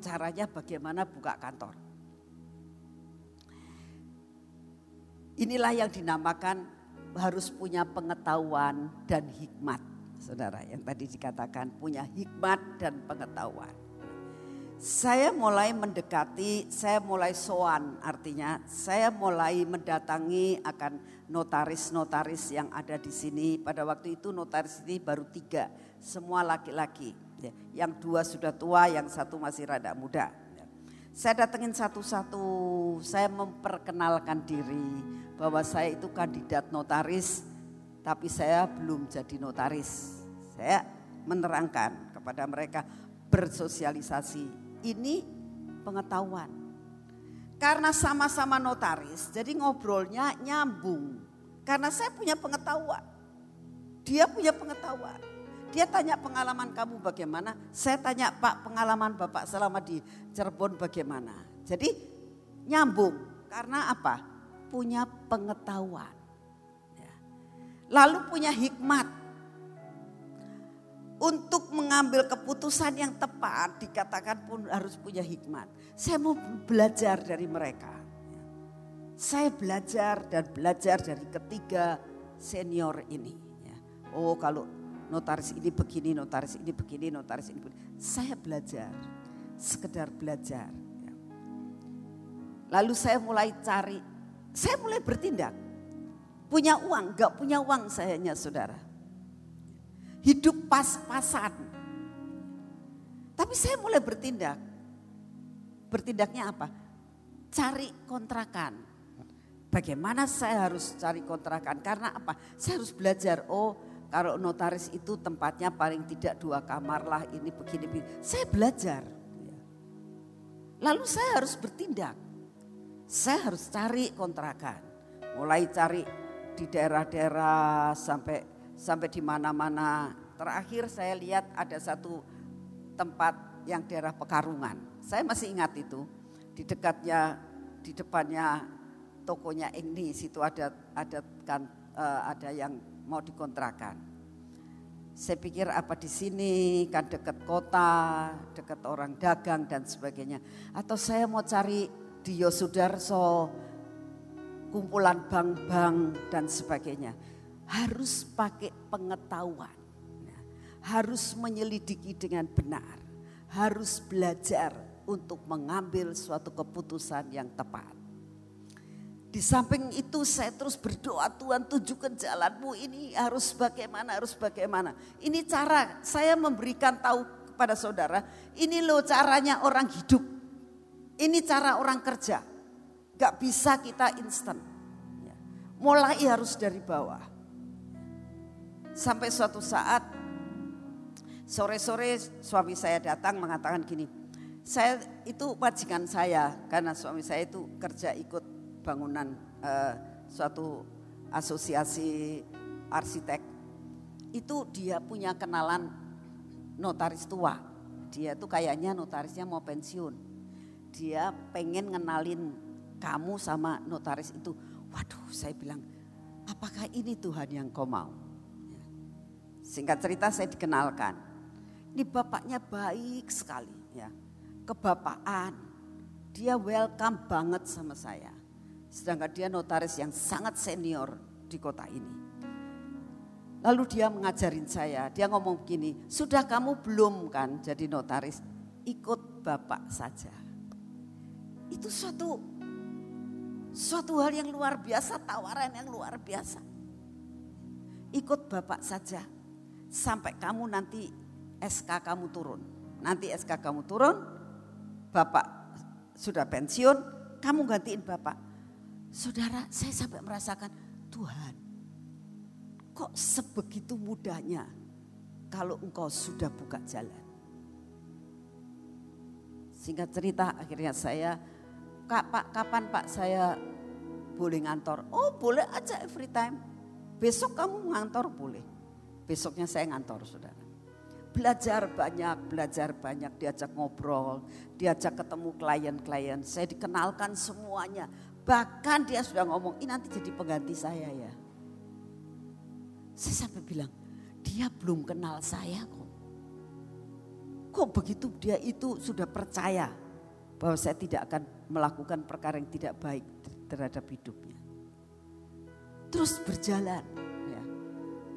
caranya bagaimana buka kantor. Inilah yang dinamakan harus punya pengetahuan dan hikmat saudara yang tadi dikatakan punya hikmat dan pengetahuan. Saya mulai mendekati, saya mulai soan artinya saya mulai mendatangi akan notaris-notaris yang ada di sini. Pada waktu itu notaris ini baru tiga, semua laki-laki. Ya, yang dua sudah tua, yang satu masih rada muda. Ya. Saya datengin satu-satu, saya memperkenalkan diri bahwa saya itu kandidat notaris tapi saya belum jadi notaris. Saya menerangkan kepada mereka bersosialisasi. Ini pengetahuan. Karena sama-sama notaris, jadi ngobrolnya nyambung. Karena saya punya pengetahuan. Dia punya pengetahuan. Dia tanya pengalaman kamu bagaimana, saya tanya Pak pengalaman Bapak selama di Cirebon bagaimana. Jadi nyambung karena apa? Punya pengetahuan lalu punya hikmat untuk mengambil keputusan yang tepat dikatakan pun harus punya hikmat. Saya mau belajar dari mereka. Saya belajar dan belajar dari ketiga senior ini. Oh kalau notaris ini begini, notaris ini begini, notaris ini begini. Saya belajar, sekedar belajar. Lalu saya mulai cari, saya mulai bertindak punya uang, gak punya uang sayanya saudara. Hidup pas-pasan. Tapi saya mulai bertindak. Bertindaknya apa? Cari kontrakan. Bagaimana saya harus cari kontrakan? Karena apa? Saya harus belajar. Oh, kalau notaris itu tempatnya paling tidak dua kamar lah. Ini begini. begini. Saya belajar. Lalu saya harus bertindak. Saya harus cari kontrakan. Mulai cari di daerah-daerah sampai sampai di mana-mana. Terakhir saya lihat ada satu tempat yang daerah Pekarungan. Saya masih ingat itu. Di dekatnya, di depannya tokonya ini situ ada ada kan uh, ada yang mau dikontrakan. Saya pikir apa di sini kan dekat kota, dekat orang dagang dan sebagainya. Atau saya mau cari di Yosudarso, kumpulan bank-bank dan sebagainya. Harus pakai pengetahuan. Harus menyelidiki dengan benar. Harus belajar untuk mengambil suatu keputusan yang tepat. Di samping itu saya terus berdoa Tuhan tunjukkan jalanmu ini harus bagaimana, harus bagaimana. Ini cara saya memberikan tahu kepada saudara, ini loh caranya orang hidup. Ini cara orang kerja. Gak bisa kita instan. Ya. Mulai harus dari bawah. Sampai suatu saat sore-sore suami saya datang mengatakan gini, saya itu majikan saya karena suami saya itu kerja ikut bangunan uh, suatu asosiasi arsitek itu dia punya kenalan notaris tua. Dia tuh kayaknya notarisnya mau pensiun. Dia pengen ngenalin kamu sama notaris itu. Waduh, saya bilang, apakah ini Tuhan yang kau mau? Singkat cerita saya dikenalkan. Ini bapaknya baik sekali ya. Kebapaan. Dia welcome banget sama saya. Sedangkan dia notaris yang sangat senior di kota ini. Lalu dia mengajarin saya, dia ngomong begini, sudah kamu belum kan jadi notaris, ikut bapak saja. Itu suatu suatu hal yang luar biasa, tawaran yang luar biasa. Ikut bapak saja, sampai kamu nanti SK kamu turun. Nanti SK kamu turun, bapak sudah pensiun, kamu gantiin bapak. Saudara, saya sampai merasakan Tuhan, kok sebegitu mudahnya kalau engkau sudah buka jalan. Singkat cerita akhirnya saya, Kak, Pak, kapan Pak saya boleh ngantor? Oh boleh aja every time. Besok kamu ngantor boleh. Besoknya saya ngantor saudara. Belajar banyak, belajar banyak, diajak ngobrol, diajak ketemu klien-klien. Saya dikenalkan semuanya Bahkan dia sudah ngomong, ini nanti jadi pengganti saya ya. Saya sampai bilang, dia belum kenal saya kok. Kok begitu dia itu sudah percaya bahwa saya tidak akan melakukan perkara yang tidak baik terhadap hidupnya. Terus berjalan. Ya.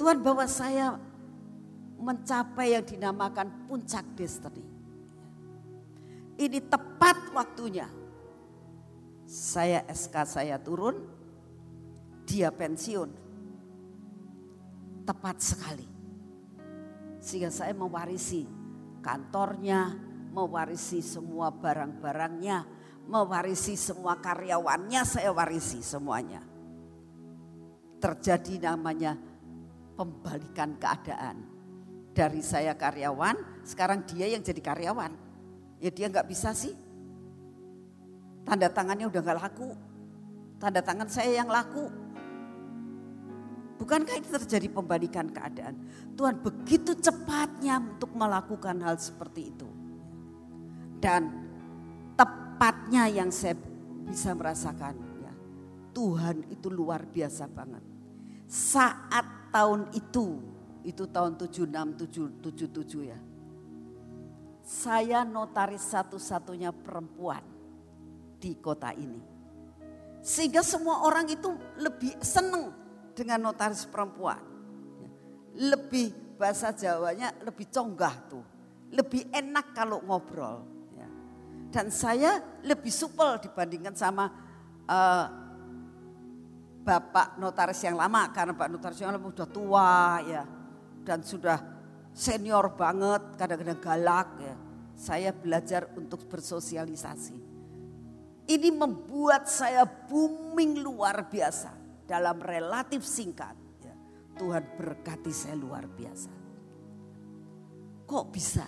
Tuhan bawa saya mencapai yang dinamakan puncak destiny. Ini tepat waktunya saya SK saya turun, dia pensiun. Tepat sekali. Sehingga saya mewarisi kantornya, mewarisi semua barang-barangnya, mewarisi semua karyawannya, saya warisi semuanya. Terjadi namanya pembalikan keadaan. Dari saya karyawan, sekarang dia yang jadi karyawan. Ya dia nggak bisa sih Tanda tangannya udah gak laku. Tanda tangan saya yang laku. Bukankah itu terjadi pembalikan keadaan? Tuhan begitu cepatnya untuk melakukan hal seperti itu. Dan tepatnya yang saya bisa merasakan ya. Tuhan itu luar biasa banget. Saat tahun itu, itu tahun 76, 77 ya. Saya notaris satu-satunya perempuan di kota ini. Sehingga semua orang itu lebih senang dengan notaris perempuan. Lebih bahasa Jawanya lebih conggah tuh. Lebih enak kalau ngobrol. Dan saya lebih supel dibandingkan sama uh, bapak notaris yang lama. Karena pak notaris yang lama sudah tua ya. Dan sudah senior banget, kadang-kadang galak ya. saya belajar untuk bersosialisasi. Ini membuat saya booming luar biasa dalam relatif singkat. Ya, Tuhan berkati saya luar biasa. Kok bisa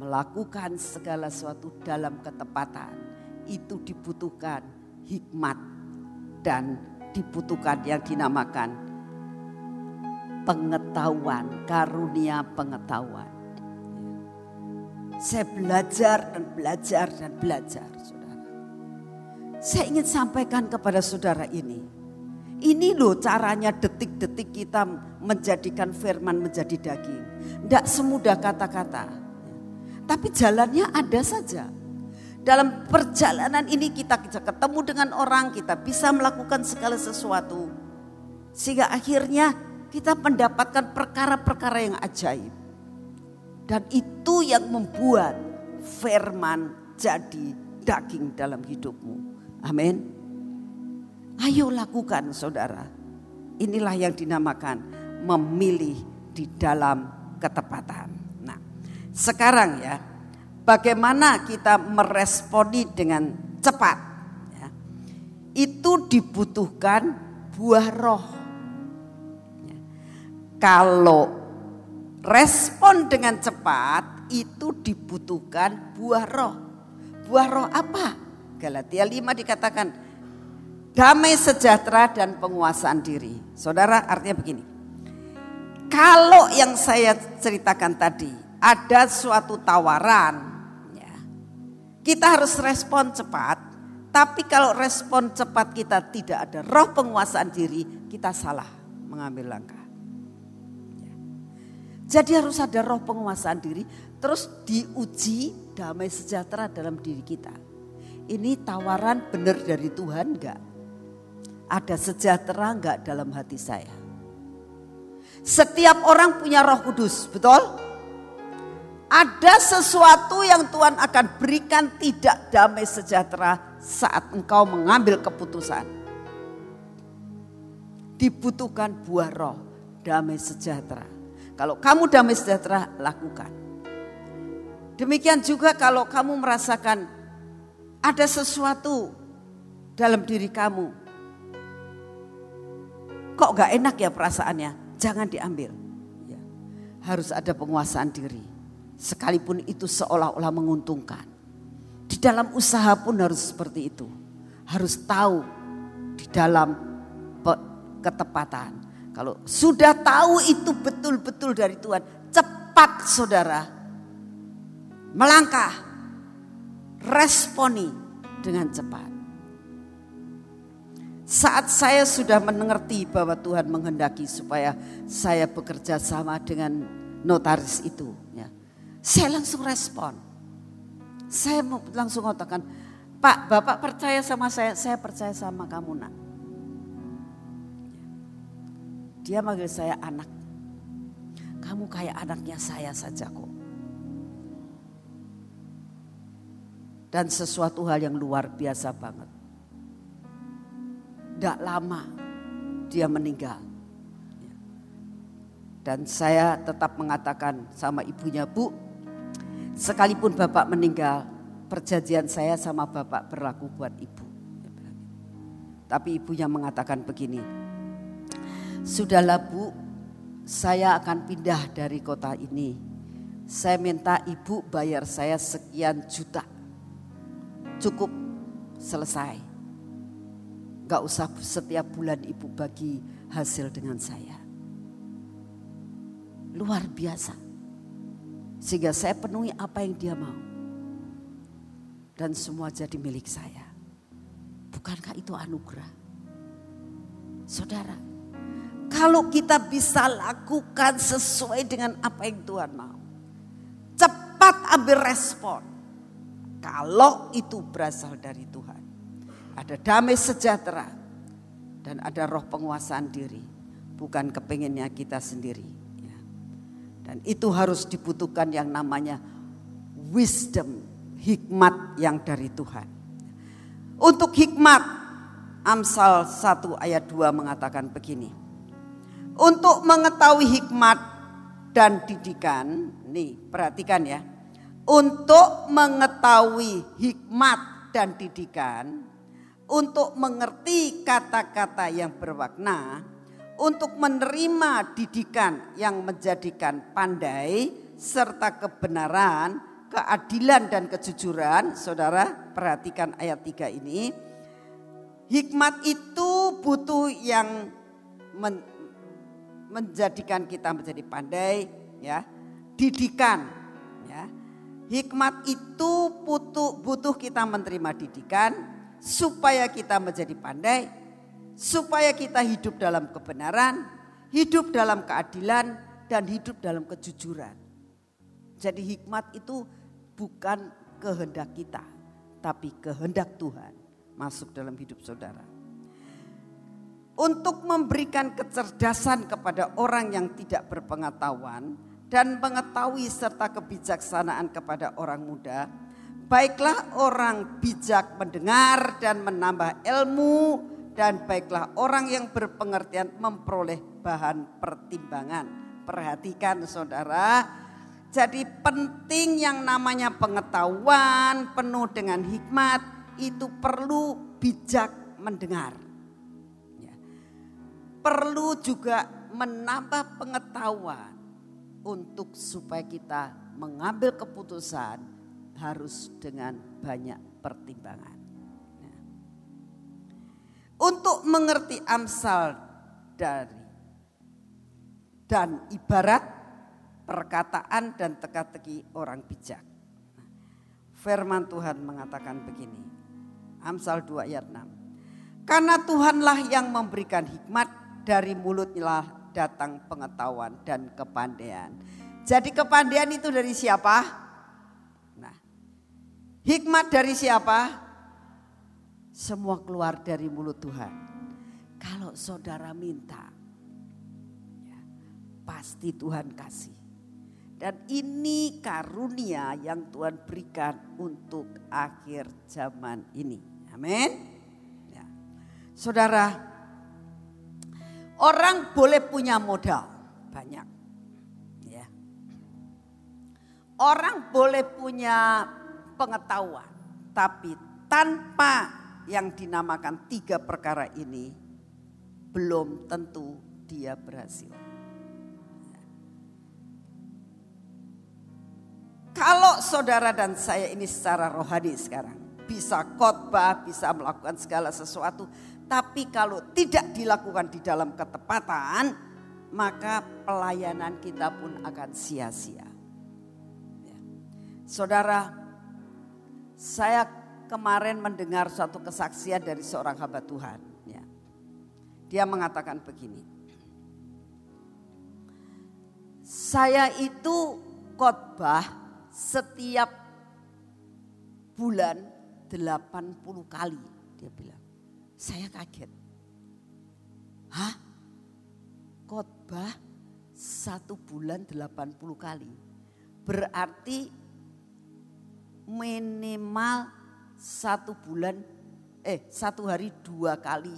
melakukan segala sesuatu dalam ketepatan? Itu dibutuhkan hikmat dan dibutuhkan yang dinamakan pengetahuan, karunia pengetahuan. Saya belajar dan belajar dan belajar, saudara. Saya ingin sampaikan kepada saudara ini. Ini loh caranya detik-detik kita menjadikan firman menjadi daging. Tidak semudah kata-kata. Tapi jalannya ada saja. Dalam perjalanan ini kita bisa ketemu dengan orang, kita bisa melakukan segala sesuatu. Sehingga akhirnya kita mendapatkan perkara-perkara yang ajaib. Dan itu yang membuat firman jadi daging dalam hidupmu. Amin. Ayo lakukan saudara. Inilah yang dinamakan memilih di dalam ketepatan. Sekarang ya bagaimana kita meresponi dengan cepat. Ya. Itu dibutuhkan buah roh. Ya. Kalau respon dengan cepat itu dibutuhkan buah roh. Buah roh apa? Galatia 5 dikatakan damai sejahtera dan penguasaan diri. Saudara artinya begini. Kalau yang saya ceritakan tadi ada suatu tawaran kita harus respon cepat, tapi kalau respon cepat kita tidak ada roh penguasaan diri, kita salah mengambil langkah. Ya. Jadi harus ada roh penguasaan diri, terus diuji damai sejahtera dalam diri kita. Ini tawaran benar dari Tuhan enggak? Ada sejahtera enggak dalam hati saya? Setiap orang punya roh kudus, betul? Ada sesuatu yang Tuhan akan berikan tidak damai sejahtera saat engkau mengambil keputusan. Dibutuhkan buah roh, damai sejahtera. Kalau kamu damai sejahtera, lakukan. Demikian juga kalau kamu merasakan ada sesuatu dalam diri kamu. Kok gak enak ya perasaannya? Jangan diambil. Ya, harus ada penguasaan diri Sekalipun itu seolah-olah menguntungkan. Di dalam usaha pun harus seperti itu. Harus tahu di dalam ketepatan. Kalau sudah tahu itu betul-betul dari Tuhan, cepat saudara melangkah, responi dengan cepat. Saat saya sudah mengerti bahwa Tuhan menghendaki supaya saya bekerja sama dengan notaris itu, saya langsung respon. Saya langsung mengatakan, Pak, Bapak percaya sama saya, saya percaya sama kamu nak. Dia manggil saya anak. Kamu kayak anaknya saya saja kok. Dan sesuatu hal yang luar biasa banget. Tidak lama dia meninggal. Dan saya tetap mengatakan sama ibunya, Bu, Sekalipun bapak meninggal, perjanjian saya sama bapak berlaku buat ibu. Tapi ibunya mengatakan begini, Sudahlah bu, saya akan pindah dari kota ini. Saya minta ibu bayar saya sekian juta. Cukup selesai. Gak usah setiap bulan ibu bagi hasil dengan saya. Luar biasa. Sehingga saya penuhi apa yang dia mau. Dan semua jadi milik saya. Bukankah itu anugerah? Saudara, kalau kita bisa lakukan sesuai dengan apa yang Tuhan mau. Cepat ambil respon. Kalau itu berasal dari Tuhan. Ada damai sejahtera. Dan ada roh penguasaan diri. Bukan kepinginnya kita sendiri. Dan itu harus dibutuhkan yang namanya wisdom, hikmat yang dari Tuhan. Untuk hikmat, Amsal 1 ayat 2 mengatakan begini. Untuk mengetahui hikmat dan didikan, nih perhatikan ya. untuk mengetahui hikmat dan didikan, untuk mengerti kata-kata yang berwarna, untuk menerima didikan yang menjadikan pandai serta kebenaran, keadilan dan kejujuran. Saudara, perhatikan ayat 3 ini. Hikmat itu butuh yang men, menjadikan kita menjadi pandai, ya. Didikan, ya. Hikmat itu butuh butuh kita menerima didikan supaya kita menjadi pandai, supaya kita hidup dalam kebenaran, hidup dalam keadilan dan hidup dalam kejujuran. Jadi hikmat itu bukan kehendak kita, tapi kehendak Tuhan masuk dalam hidup saudara. Untuk memberikan kecerdasan kepada orang yang tidak berpengetahuan dan mengetahui serta kebijaksanaan kepada orang muda, baiklah orang bijak mendengar dan menambah ilmu dan baiklah orang yang berpengertian memperoleh bahan pertimbangan. Perhatikan saudara, jadi penting yang namanya pengetahuan penuh dengan hikmat itu perlu bijak mendengar. Ya. Perlu juga menambah pengetahuan untuk supaya kita mengambil keputusan harus dengan banyak pertimbangan. Untuk mengerti amsal dari dan ibarat perkataan dan teka-teki orang bijak. Firman Tuhan mengatakan begini, Amsal 2 ayat 6. Karena Tuhanlah yang memberikan hikmat dari mulutnya datang pengetahuan dan kepandaian. Jadi kepandaian itu dari siapa? Nah, hikmat dari siapa? Semua keluar dari mulut Tuhan. Kalau saudara minta, ya, pasti Tuhan kasih. Dan ini karunia yang Tuhan berikan untuk akhir zaman ini. Amin. Ya. Saudara, orang boleh punya modal banyak. Ya. Orang boleh punya pengetahuan, tapi tanpa yang dinamakan tiga perkara ini belum tentu dia berhasil. Kalau saudara dan saya ini secara rohani sekarang bisa khotbah, bisa melakukan segala sesuatu. Tapi kalau tidak dilakukan di dalam ketepatan, maka pelayanan kita pun akan sia-sia. Ya. Saudara, saya kemarin mendengar suatu kesaksian dari seorang hamba Tuhan. Ya. Dia mengatakan begini, saya itu khotbah setiap bulan 80 kali dia bilang. Saya kaget. Hah? Khotbah satu bulan 80 kali. Berarti minimal satu bulan, eh satu hari dua kali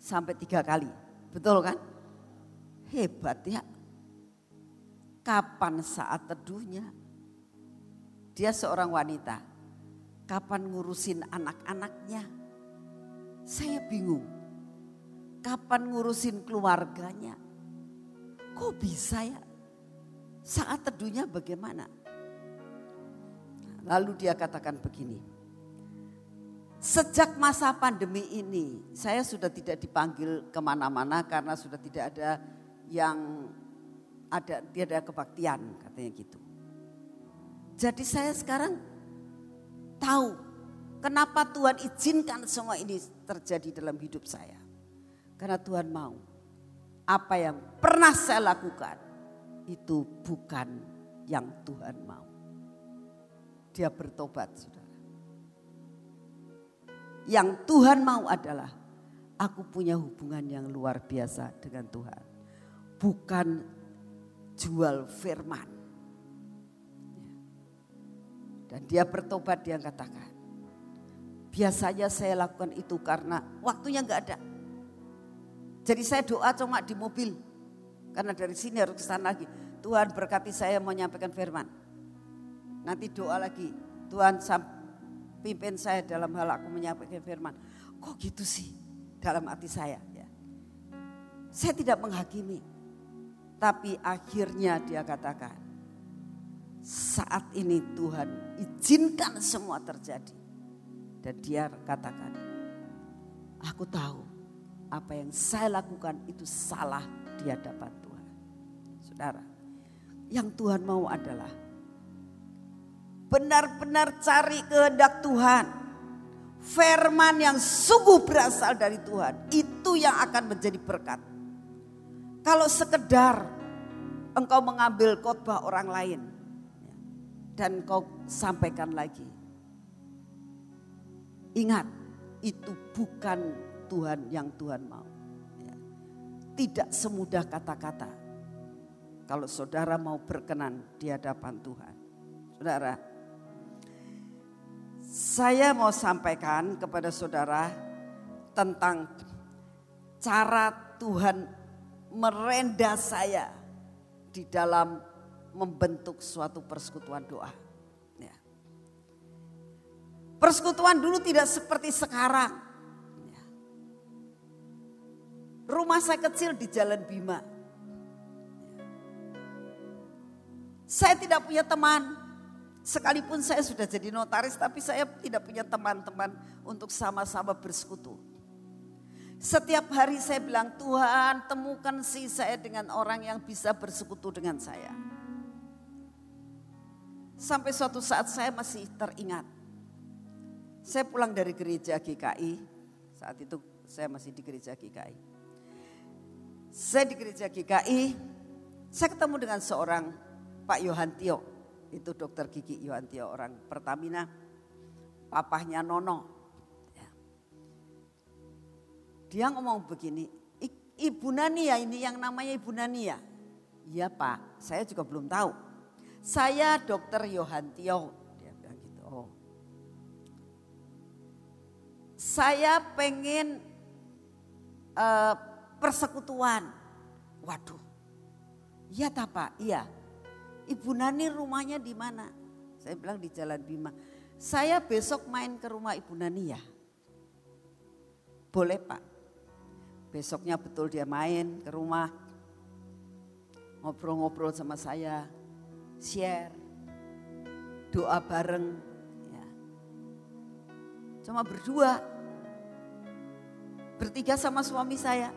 sampai tiga kali. Betul kan? Hebat ya. Kapan saat teduhnya? Dia seorang wanita Kapan ngurusin anak-anaknya? Saya bingung. Kapan ngurusin keluarganya? Kok bisa ya? Saat teduhnya bagaimana? Lalu dia katakan begini. Sejak masa pandemi ini saya sudah tidak dipanggil ke mana-mana karena sudah tidak ada yang ada tidak ada kebaktian katanya gitu. Jadi saya sekarang tahu kenapa Tuhan izinkan semua ini terjadi dalam hidup saya. Karena Tuhan mau apa yang pernah saya lakukan itu bukan yang Tuhan mau. Dia bertobat saudara. Yang Tuhan mau adalah aku punya hubungan yang luar biasa dengan Tuhan. Bukan jual firman. Dan dia bertobat dia katakan. Biasanya saya lakukan itu karena waktunya nggak ada. Jadi saya doa cuma di mobil. Karena dari sini harus ke sana lagi. Tuhan berkati saya mau menyampaikan firman. Nanti doa lagi. Tuhan pimpin saya dalam hal aku menyampaikan firman. Kok gitu sih dalam hati saya ya. Saya tidak menghakimi. Tapi akhirnya dia katakan, saat ini Tuhan izinkan semua terjadi. Dan dia katakan, aku tahu apa yang saya lakukan itu salah di hadapan Tuhan. Saudara, yang Tuhan mau adalah benar-benar cari kehendak Tuhan. Firman yang sungguh berasal dari Tuhan, itu yang akan menjadi berkat. Kalau sekedar engkau mengambil khotbah orang lain dan kau sampaikan lagi. Ingat, itu bukan Tuhan yang Tuhan mau. Tidak semudah kata-kata. Kalau saudara mau berkenan di hadapan Tuhan. Saudara, saya mau sampaikan kepada saudara tentang cara Tuhan merenda saya di dalam membentuk suatu persekutuan doa. Ya. Persekutuan dulu tidak seperti sekarang. Ya. Rumah saya kecil di Jalan Bima. Ya. Saya tidak punya teman. Sekalipun saya sudah jadi notaris tapi saya tidak punya teman-teman untuk sama-sama bersekutu. Setiap hari saya bilang, Tuhan temukan si saya dengan orang yang bisa bersekutu dengan saya. Sampai suatu saat saya masih teringat. Saya pulang dari gereja GKI, saat itu saya masih di gereja GKI. Saya di gereja GKI, saya ketemu dengan seorang Pak Yohantio, itu dokter gigi Yohantio orang Pertamina, papahnya Nono, dia ngomong begini, Ibu Nani ya ini yang namanya Ibu Nani ya? Iya Pak, saya juga belum tahu. Saya dokter Yohantio. Dia bilang gitu, oh. Saya pengen uh, persekutuan. Waduh, iya tak Pak, iya. Ibu Nani rumahnya di mana? Saya bilang di Jalan Bima. Saya besok main ke rumah Ibu Nani ya? Boleh Pak. Besoknya betul dia main ke rumah, ngobrol-ngobrol sama saya, share, doa bareng. Ya. Cuma berdua, bertiga sama suami saya.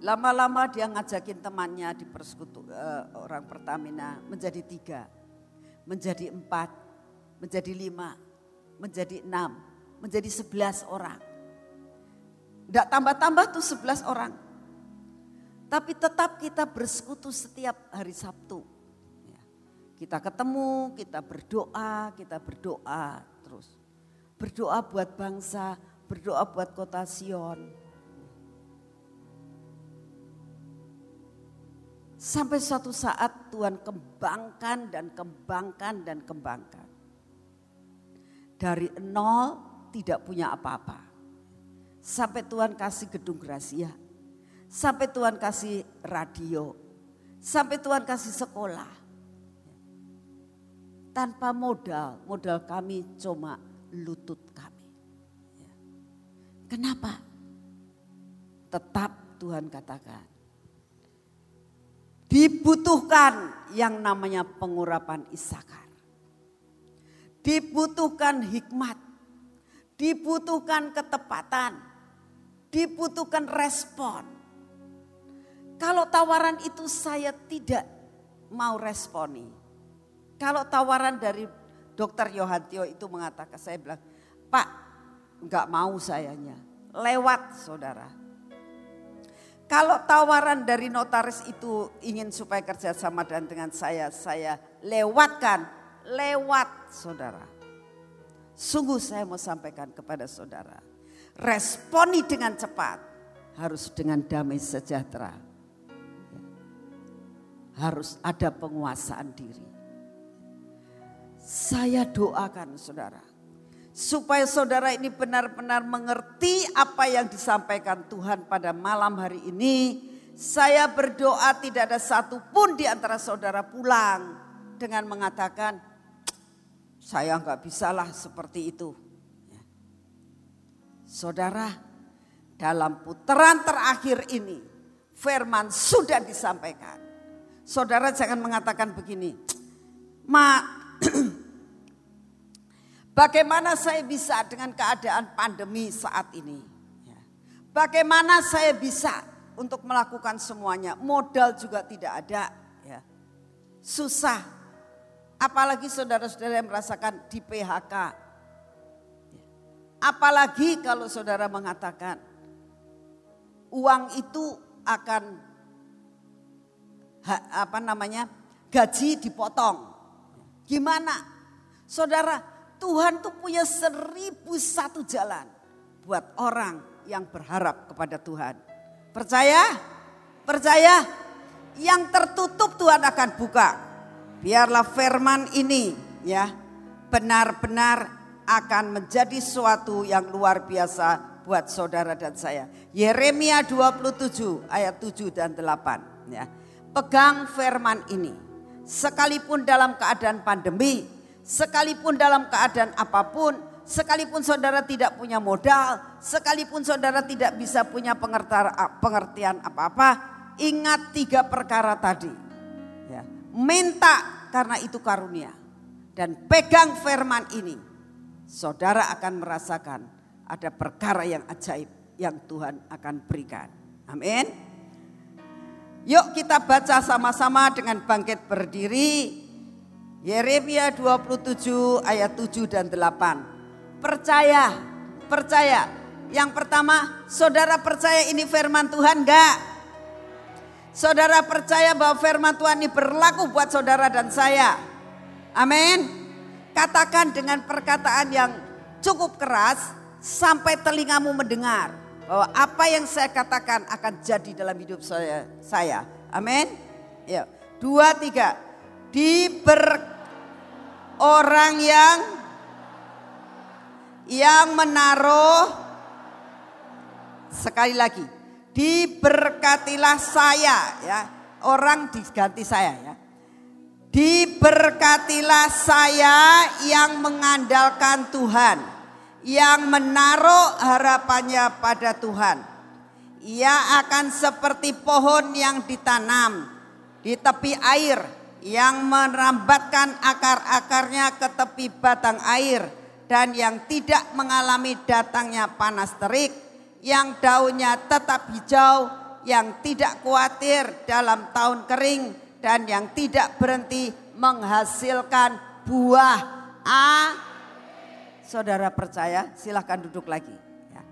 Lama-lama dia ngajakin temannya di persekutu uh, orang Pertamina menjadi tiga, menjadi empat, menjadi lima, menjadi enam, menjadi sebelas orang. Tidak tambah-tambah tuh 11 orang. Tapi tetap kita bersekutu setiap hari Sabtu. Ya. Kita ketemu, kita berdoa, kita berdoa terus. Berdoa buat bangsa, berdoa buat kota Sion. Sampai suatu saat Tuhan kembangkan dan kembangkan dan kembangkan. Dari nol tidak punya apa-apa Sampai Tuhan kasih gedung Gracia. Sampai Tuhan kasih radio. Sampai Tuhan kasih sekolah. Tanpa modal, modal kami cuma lutut kami. Kenapa? Tetap Tuhan katakan. Dibutuhkan yang namanya pengurapan Isakar. Dibutuhkan hikmat. Dibutuhkan ketepatan dibutuhkan respon. Kalau tawaran itu saya tidak mau responi. Kalau tawaran dari dokter Yohantio itu mengatakan, saya bilang, Pak nggak mau sayanya, lewat saudara. Kalau tawaran dari notaris itu ingin supaya kerjasama dan dengan saya, saya lewatkan, lewat saudara. Sungguh saya mau sampaikan kepada saudara responi dengan cepat, harus dengan damai sejahtera. Harus ada penguasaan diri. Saya doakan saudara, supaya saudara ini benar-benar mengerti apa yang disampaikan Tuhan pada malam hari ini. Saya berdoa tidak ada satupun di antara saudara pulang dengan mengatakan, saya nggak bisalah seperti itu. Ya. Saudara, dalam putaran terakhir ini, firman sudah disampaikan. Saudara jangan mengatakan begini, Ma, (clears throat) bagaimana saya bisa dengan keadaan pandemi saat ini? Ya. Bagaimana saya bisa untuk melakukan semuanya? Modal juga tidak ada. Ya. Susah. Apalagi saudara-saudara yang merasakan di PHK. Ya. Apalagi kalau saudara mengatakan uang itu akan apa namanya gaji dipotong. Gimana? Saudara, Tuhan tuh punya seribu satu jalan buat orang yang berharap kepada Tuhan. Percaya? Percaya? Yang tertutup Tuhan akan buka. Biarlah firman ini ya benar-benar akan menjadi suatu yang luar biasa buat saudara dan saya. Yeremia 27 ayat 7 dan 8 ya. Pegang firman ini. Sekalipun dalam keadaan pandemi, sekalipun dalam keadaan apa pun, sekalipun saudara tidak punya modal, sekalipun saudara tidak bisa punya pengertian apa-apa, ingat tiga perkara tadi. Ya. Minta karena itu karunia. Dan pegang firman ini, saudara akan merasakan ada perkara yang ajaib yang Tuhan akan berikan. Amin. Yuk kita baca sama-sama dengan bangkit berdiri. Yeremia 27 ayat 7 dan 8. Percaya, percaya. Yang pertama, saudara percaya ini firman Tuhan enggak? Saudara percaya bahwa firman Tuhan ini berlaku buat saudara dan saya. Amin. Katakan dengan perkataan yang cukup keras sampai telingamu mendengar bahwa apa yang saya katakan akan jadi dalam hidup saya. Saya, amin. Ya, dua tiga. Diber orang yang yang menaruh sekali lagi diberkatilah saya ya. Orang diganti saya ya. Diberkatilah saya yang mengandalkan Tuhan yang menaruh harapannya pada Tuhan. Ia akan seperti pohon yang ditanam di tepi air yang merambatkan akar-akarnya ke tepi batang air dan yang tidak mengalami datangnya panas terik, yang daunnya tetap hijau, yang tidak khawatir dalam tahun kering dan yang tidak berhenti menghasilkan buah. A saudara percaya, silahkan duduk lagi. Ya.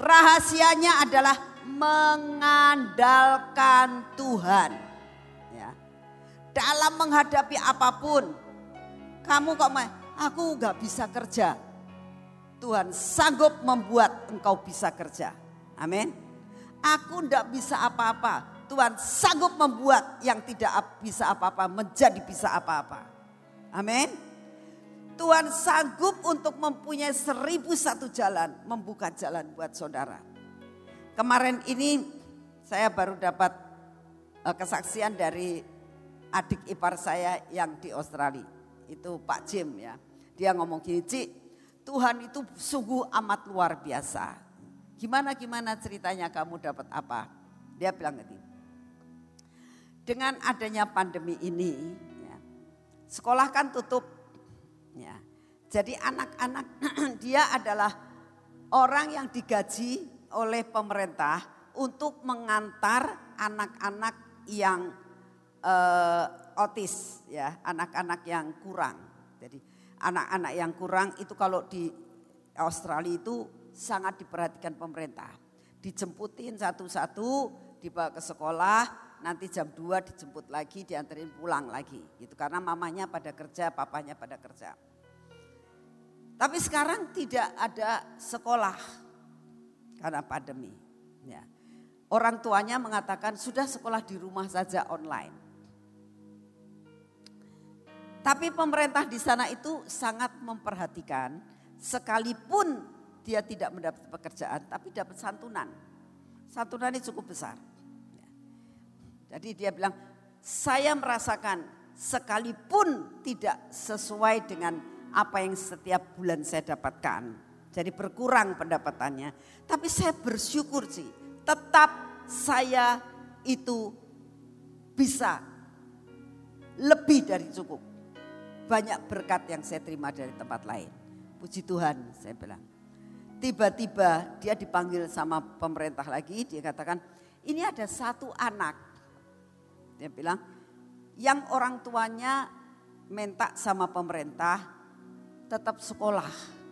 Rahasianya adalah mengandalkan Tuhan. Ya. Dalam menghadapi apa pun, kamu kok aku gak bisa kerja. Tuhan sanggup membuat engkau bisa kerja. Amin. Aku ndak bisa apa-apa. Tuhan sanggup membuat yang tidak bisa apa-apa menjadi bisa apa-apa. Amin. Tuhan sanggup untuk mempunyai seribu satu jalan, membuka jalan buat saudara. Kemarin ini saya baru dapat eh, kesaksian dari adik ipar saya yang di Australia. Itu Pak Jim ya. Dia ngomong gini, Cik, Tuhan itu sungguh amat luar biasa. Gimana gimana ceritanya kamu dapat apa? Dia bilang gini, dengan adanya pandemi ini, ya, sekolah kan tutup. Ya. Jadi anak-anak (clears throat) dia adalah orang yang digaji oleh pemerintah untuk mengantar anak-anak yang uh, otis, ya, anak-anak yang kurang. Jadi anak-anak yang kurang itu kalau di Australia itu sangat diperhatikan pemerintah. Dijemputin satu-satu, dibawa ke sekolah, nanti jam 2 dijemput lagi, dianterin pulang lagi. Gitu karena mamanya pada kerja, papanya pada kerja. Tapi sekarang tidak ada sekolah karena pandemi. Ya. Orang tuanya mengatakan sudah sekolah di rumah saja online. Tapi pemerintah di sana itu sangat memperhatikan sekalipun dia tidak mendapat pekerjaan tapi dapat santunan. Santunan ini cukup besar. Jadi dia bilang, saya merasakan sekalipun tidak sesuai dengan apa yang setiap bulan saya dapatkan. Jadi berkurang pendapatannya. Tapi saya bersyukur sih, tetap saya itu bisa lebih dari cukup. Banyak berkat yang saya terima dari tempat lain. Puji Tuhan, saya bilang. Tiba-tiba dia dipanggil sama pemerintah lagi, dia katakan, ini ada satu anak. Dia bilang, yang orang tuanya minta sama pemerintah tetap sekolah.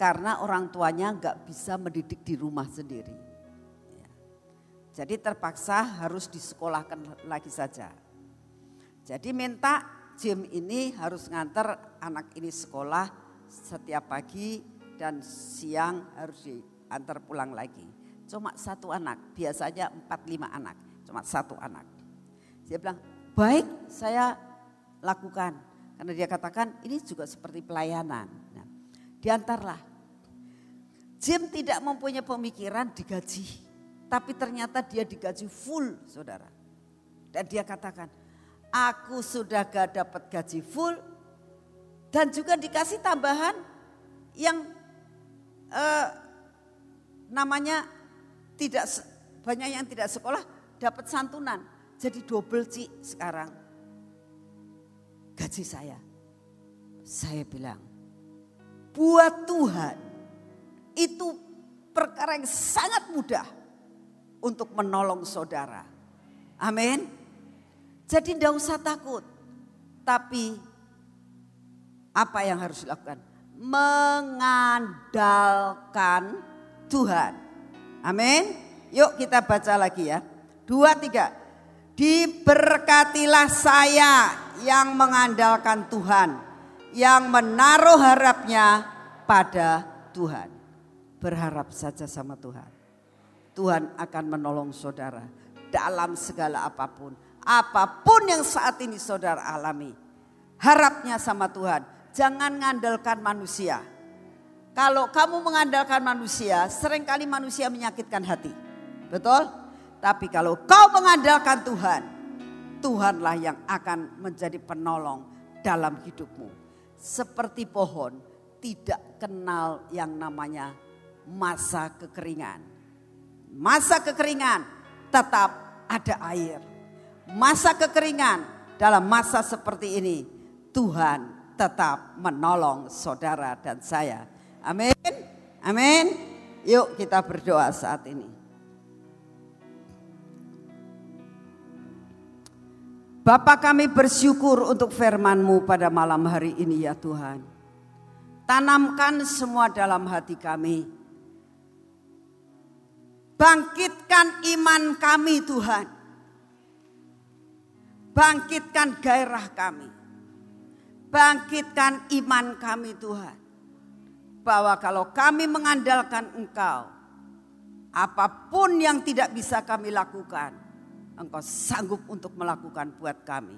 Karena orang tuanya nggak bisa mendidik di rumah sendiri. Ya. Jadi terpaksa harus disekolahkan lagi saja. Jadi minta Jim ini harus ngantar anak ini sekolah setiap pagi dan siang harus diantar pulang lagi. Cuma satu anak, biasanya empat lima anak, cuma satu anak. Dia bilang, baik saya lakukan. Karena dia katakan ini juga seperti pelayanan. Nah, diantarlah. Jim tidak mempunyai pemikiran digaji. Tapi ternyata dia digaji full saudara. Dan dia katakan, aku sudah gak dapat gaji full dan juga dikasih tambahan yang eh, namanya tidak banyak yang tidak sekolah dapat santunan jadi double ci sekarang gaji saya saya bilang buat Tuhan itu perkara yang sangat mudah untuk menolong saudara amin jadi tidak usah takut. Tapi apa yang harus dilakukan? Mengandalkan Tuhan. Amin. Yuk kita baca lagi ya. Dua, tiga. Diberkatilah saya yang mengandalkan Tuhan. Yang menaruh harapnya pada Tuhan. Berharap saja sama Tuhan. Tuhan akan menolong saudara dalam segala apa pun Apa pun yang saat ini saudara alami. Harapnya sama Tuhan. Jangan ngandalkan manusia. Kalau kamu mengandalkan manusia, sering kali manusia menyakitkan hati. Betul? Tapi kalau kau mengandalkan Tuhan, Tuhanlah yang akan menjadi penolong dalam hidupmu. Seperti pohon tidak kenal yang namanya masa kekeringan. Masa kekeringan tetap ada air masa kekeringan, dalam masa seperti ini, Tuhan tetap menolong saudara dan saya. Amin. Amin. Yuk kita berdoa saat ini. Bapak kami bersyukur untuk firman-Mu pada malam hari ini ya Tuhan. Tanamkan semua dalam hati kami. Bangkitkan iman kami Tuhan Bangkitkan gairah kami. Bangkitkan iman kami Tuhan. Bahwa kalau kami mengandalkan Engkau, apa pun yang tidak bisa kami lakukan, Engkau sanggup untuk melakukan buat kami.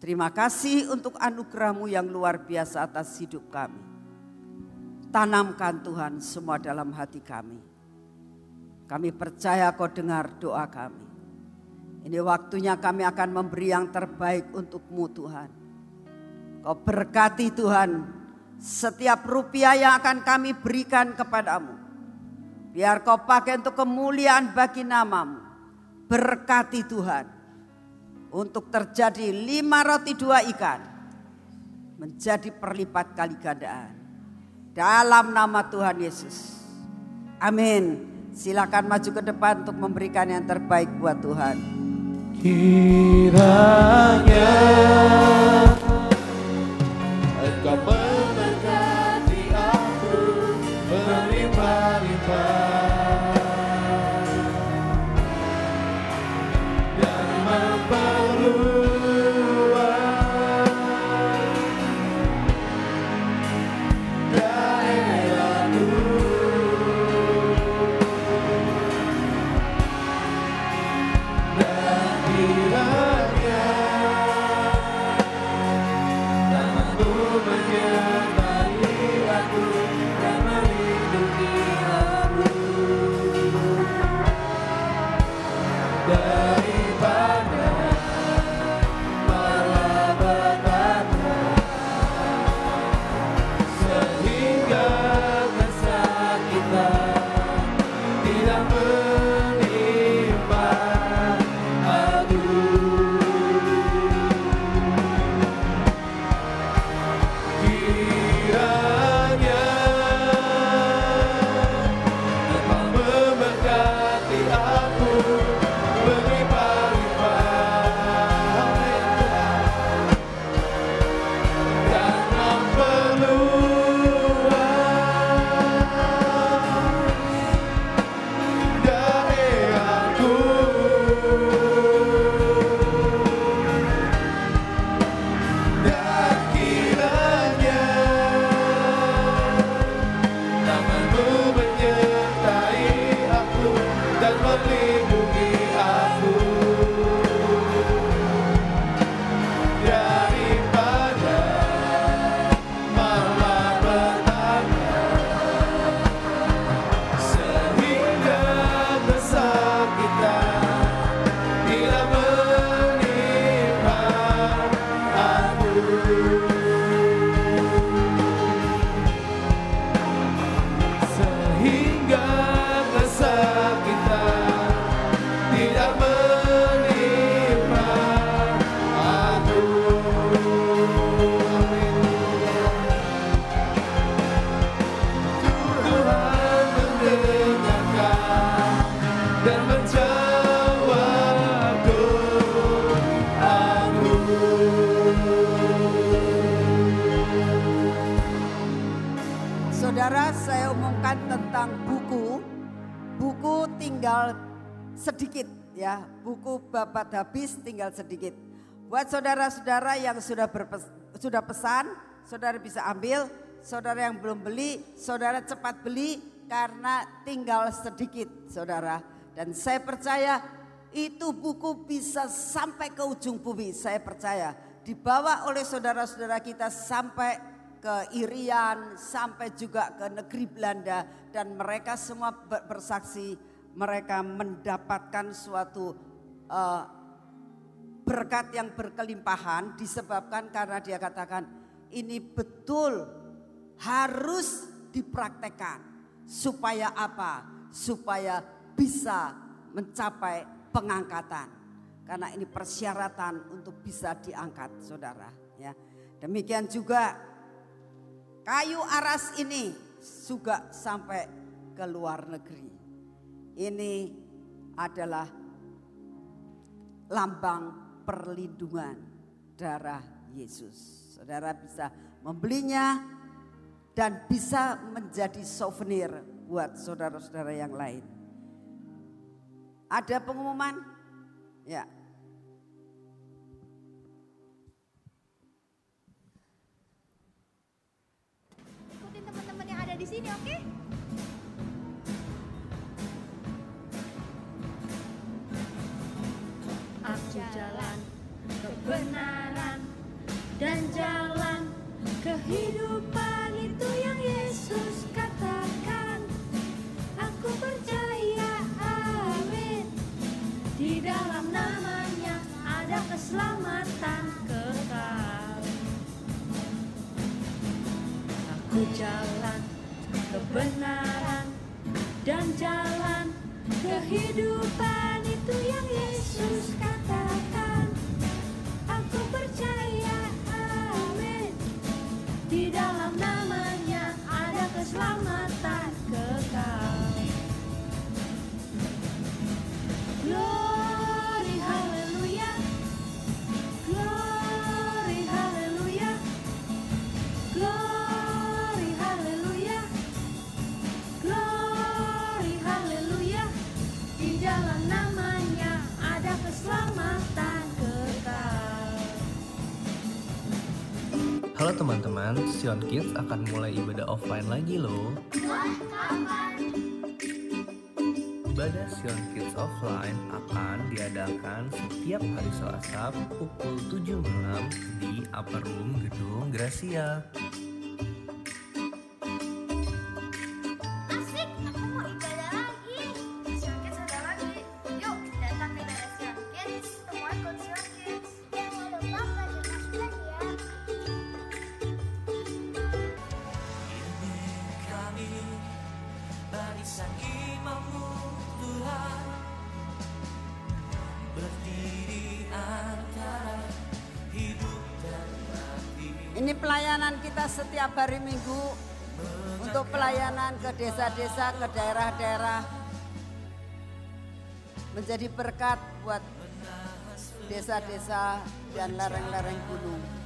Terima kasih untuk anugerahmu yang luar biasa atas hidup kami. Tanamkan Tuhan semua dalam hati kami. Kami percaya kau dengar doa kami. Ini waktunya kami akan memberi yang terbaik untukmu Tuhan. Kau berkati Tuhan setiap rupiah yang akan kami berikan kepadamu. Biar kau pakai untuk kemuliaan bagi namamu. Berkati Tuhan. Untuk terjadi lima roti dua ikan. Menjadi perlipat kali gandaan. Dalam nama Tuhan Yesus. Amin. Silakan maju ke depan untuk memberikan yang terbaik buat Tuhan. Kiranya habis tinggal sedikit. Buat saudara-saudara yang sudah berpes, sudah pesan, saudara bisa ambil. Saudara yang belum beli, saudara cepat beli karena tinggal sedikit, saudara. Dan saya percaya itu buku bisa sampai ke ujung bumi, saya percaya. Dibawa oleh saudara-saudara kita sampai ke Irian, sampai juga ke negeri Belanda. Dan mereka semua bersaksi mereka mendapatkan suatu uh, berkat yang berkelimpahan disebabkan karena dia katakan ini betul harus dipraktekkan. Supaya apa? Supaya bisa mencapai pengangkatan. Karena ini persyaratan untuk bisa diangkat saudara. Ya. Demikian juga kayu aras ini juga sampai ke luar negeri. Ini adalah lambang perlindungan darah Yesus. Saudara bisa membelinya dan bisa menjadi souvenir buat saudara-saudara yang lain. Ada pengumuman? Ya. Ikutin teman-teman yang ada di sini, oke? Okay? Aku jalan kebenaran dan jalan kehidupan itu yang Yesus katakan. Aku percaya amin. Di dalam namanya ada keselamatan kekal. Aku jalan kebenaran dan jalan kehidupan itu yang Yesus katakan Aku percaya di dalam namanya ada keselamatan kekal. Halo teman-teman, Sion Kids akan mulai ibadah offline lagi loh. Ibadah Sion Kids offline akan diadakan setiap hari Selasa pukul 7 malam di Upper Room Gedung Gracia. Pelayanan kita setiap hari Minggu untuk pelayanan ke desa-desa, ke daerah-daerah. Menjadi berkat buat desa-desa dan lereng-lereng gunung.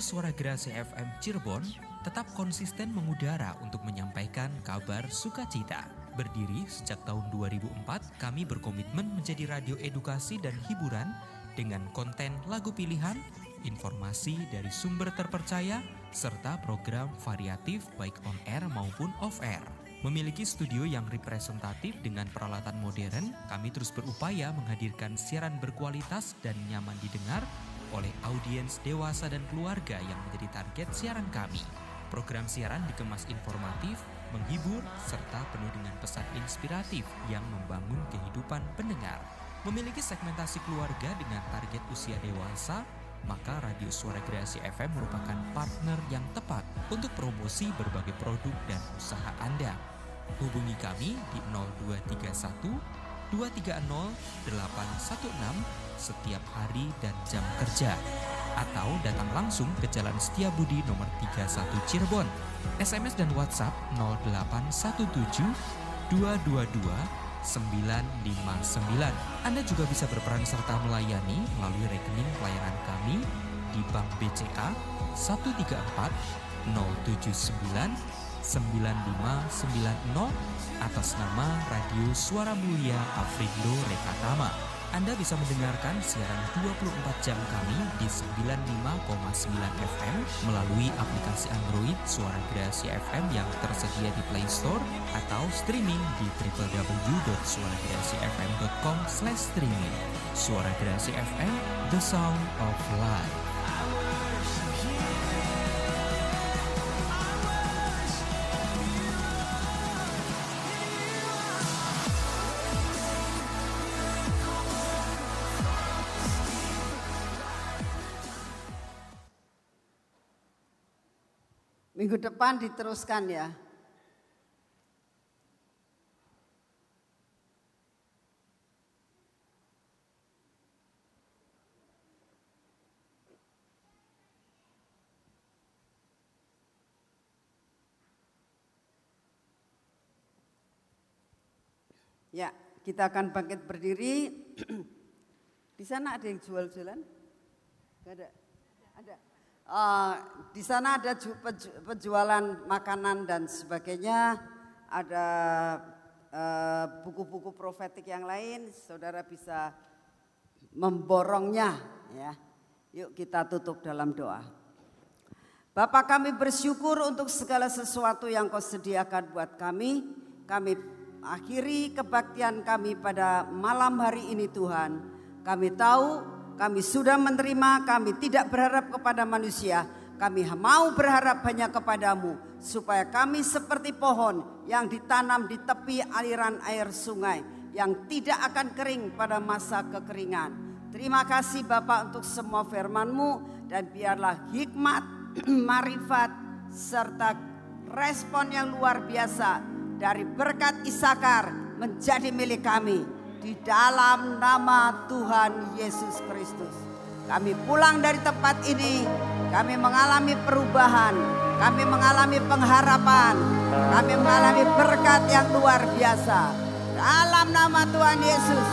Suara Gerasi FM Cirebon tetap konsisten mengudara untuk menyampaikan kabar sukacita. Berdiri sejak tahun 2004, kami berkomitmen menjadi radio edukasi dan hiburan dengan konten lagu pilihan, informasi dari sumber terpercaya, serta program variatif baik on air maupun off air. Memiliki studio yang representatif dengan peralatan modern, kami terus berupaya menghadirkan siaran berkualitas dan nyaman didengar oleh audiens dewasa dan keluarga yang menjadi target siaran kami. Program siaran dikemas informatif, menghibur, serta penuh dengan pesan inspiratif yang membangun kehidupan pendengar. Memiliki segmentasi keluarga dengan target usia dewasa, maka Radio Suara Kreasi FM merupakan partner yang tepat untuk promosi berbagai produk dan usaha Anda. Hubungi kami di 0231 230 816 setiap hari dan jam kerja atau datang langsung ke Jalan Setiabudi nomor 31 Cirebon. SMS dan WhatsApp 0817 222 959. Anda juga bisa berperan serta melayani melalui rekening pelayanan kami di Bank BCA 134 079 9590 atas nama Radio Suara Mulia Afrindo Rekatama. Anda bisa mendengarkan siaran 24 jam kami di 95,9 FM melalui aplikasi Android Suara Kreasi FM yang tersedia di Play Store atau streaming di www.suarakreasifm.com streaming. Suara Kreasi FM, the sound of life. Minggu depan diteruskan ya. Ya, kita akan bangkit berdiri. (clears throat) Di sana ada yang jual-jualan? Gak ada. Ada. Eh, di sana ada penjualan makanan dan sebagainya. Ada eh, buku-buku profetik yang lain. Saudara bisa memborongnya. Ya, yuk kita tutup dalam doa. Bapak kami bersyukur untuk segala sesuatu yang kau sediakan buat kami. Kami akhiri kebaktian kami pada malam hari ini Tuhan. Kami tahu kami sudah menerima, kami tidak berharap kepada manusia. Kami mau berharap hanya kepadamu. Supaya kami seperti pohon yang ditanam di tepi aliran air sungai. Yang tidak akan kering pada masa kekeringan. Terima kasih Bapak untuk semua firman-Mu. Dan biarlah hikmat, (clears throat) marifat, serta respon yang luar biasa dari berkat Isakar menjadi milik kami di dalam nama Tuhan Yesus Kristus. Kami pulang dari tempat ini, kami mengalami perubahan, kami mengalami pengharapan, kami mengalami berkat yang luar biasa. Dalam nama Tuhan Yesus.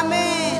Amin.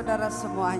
Saudara semuanya.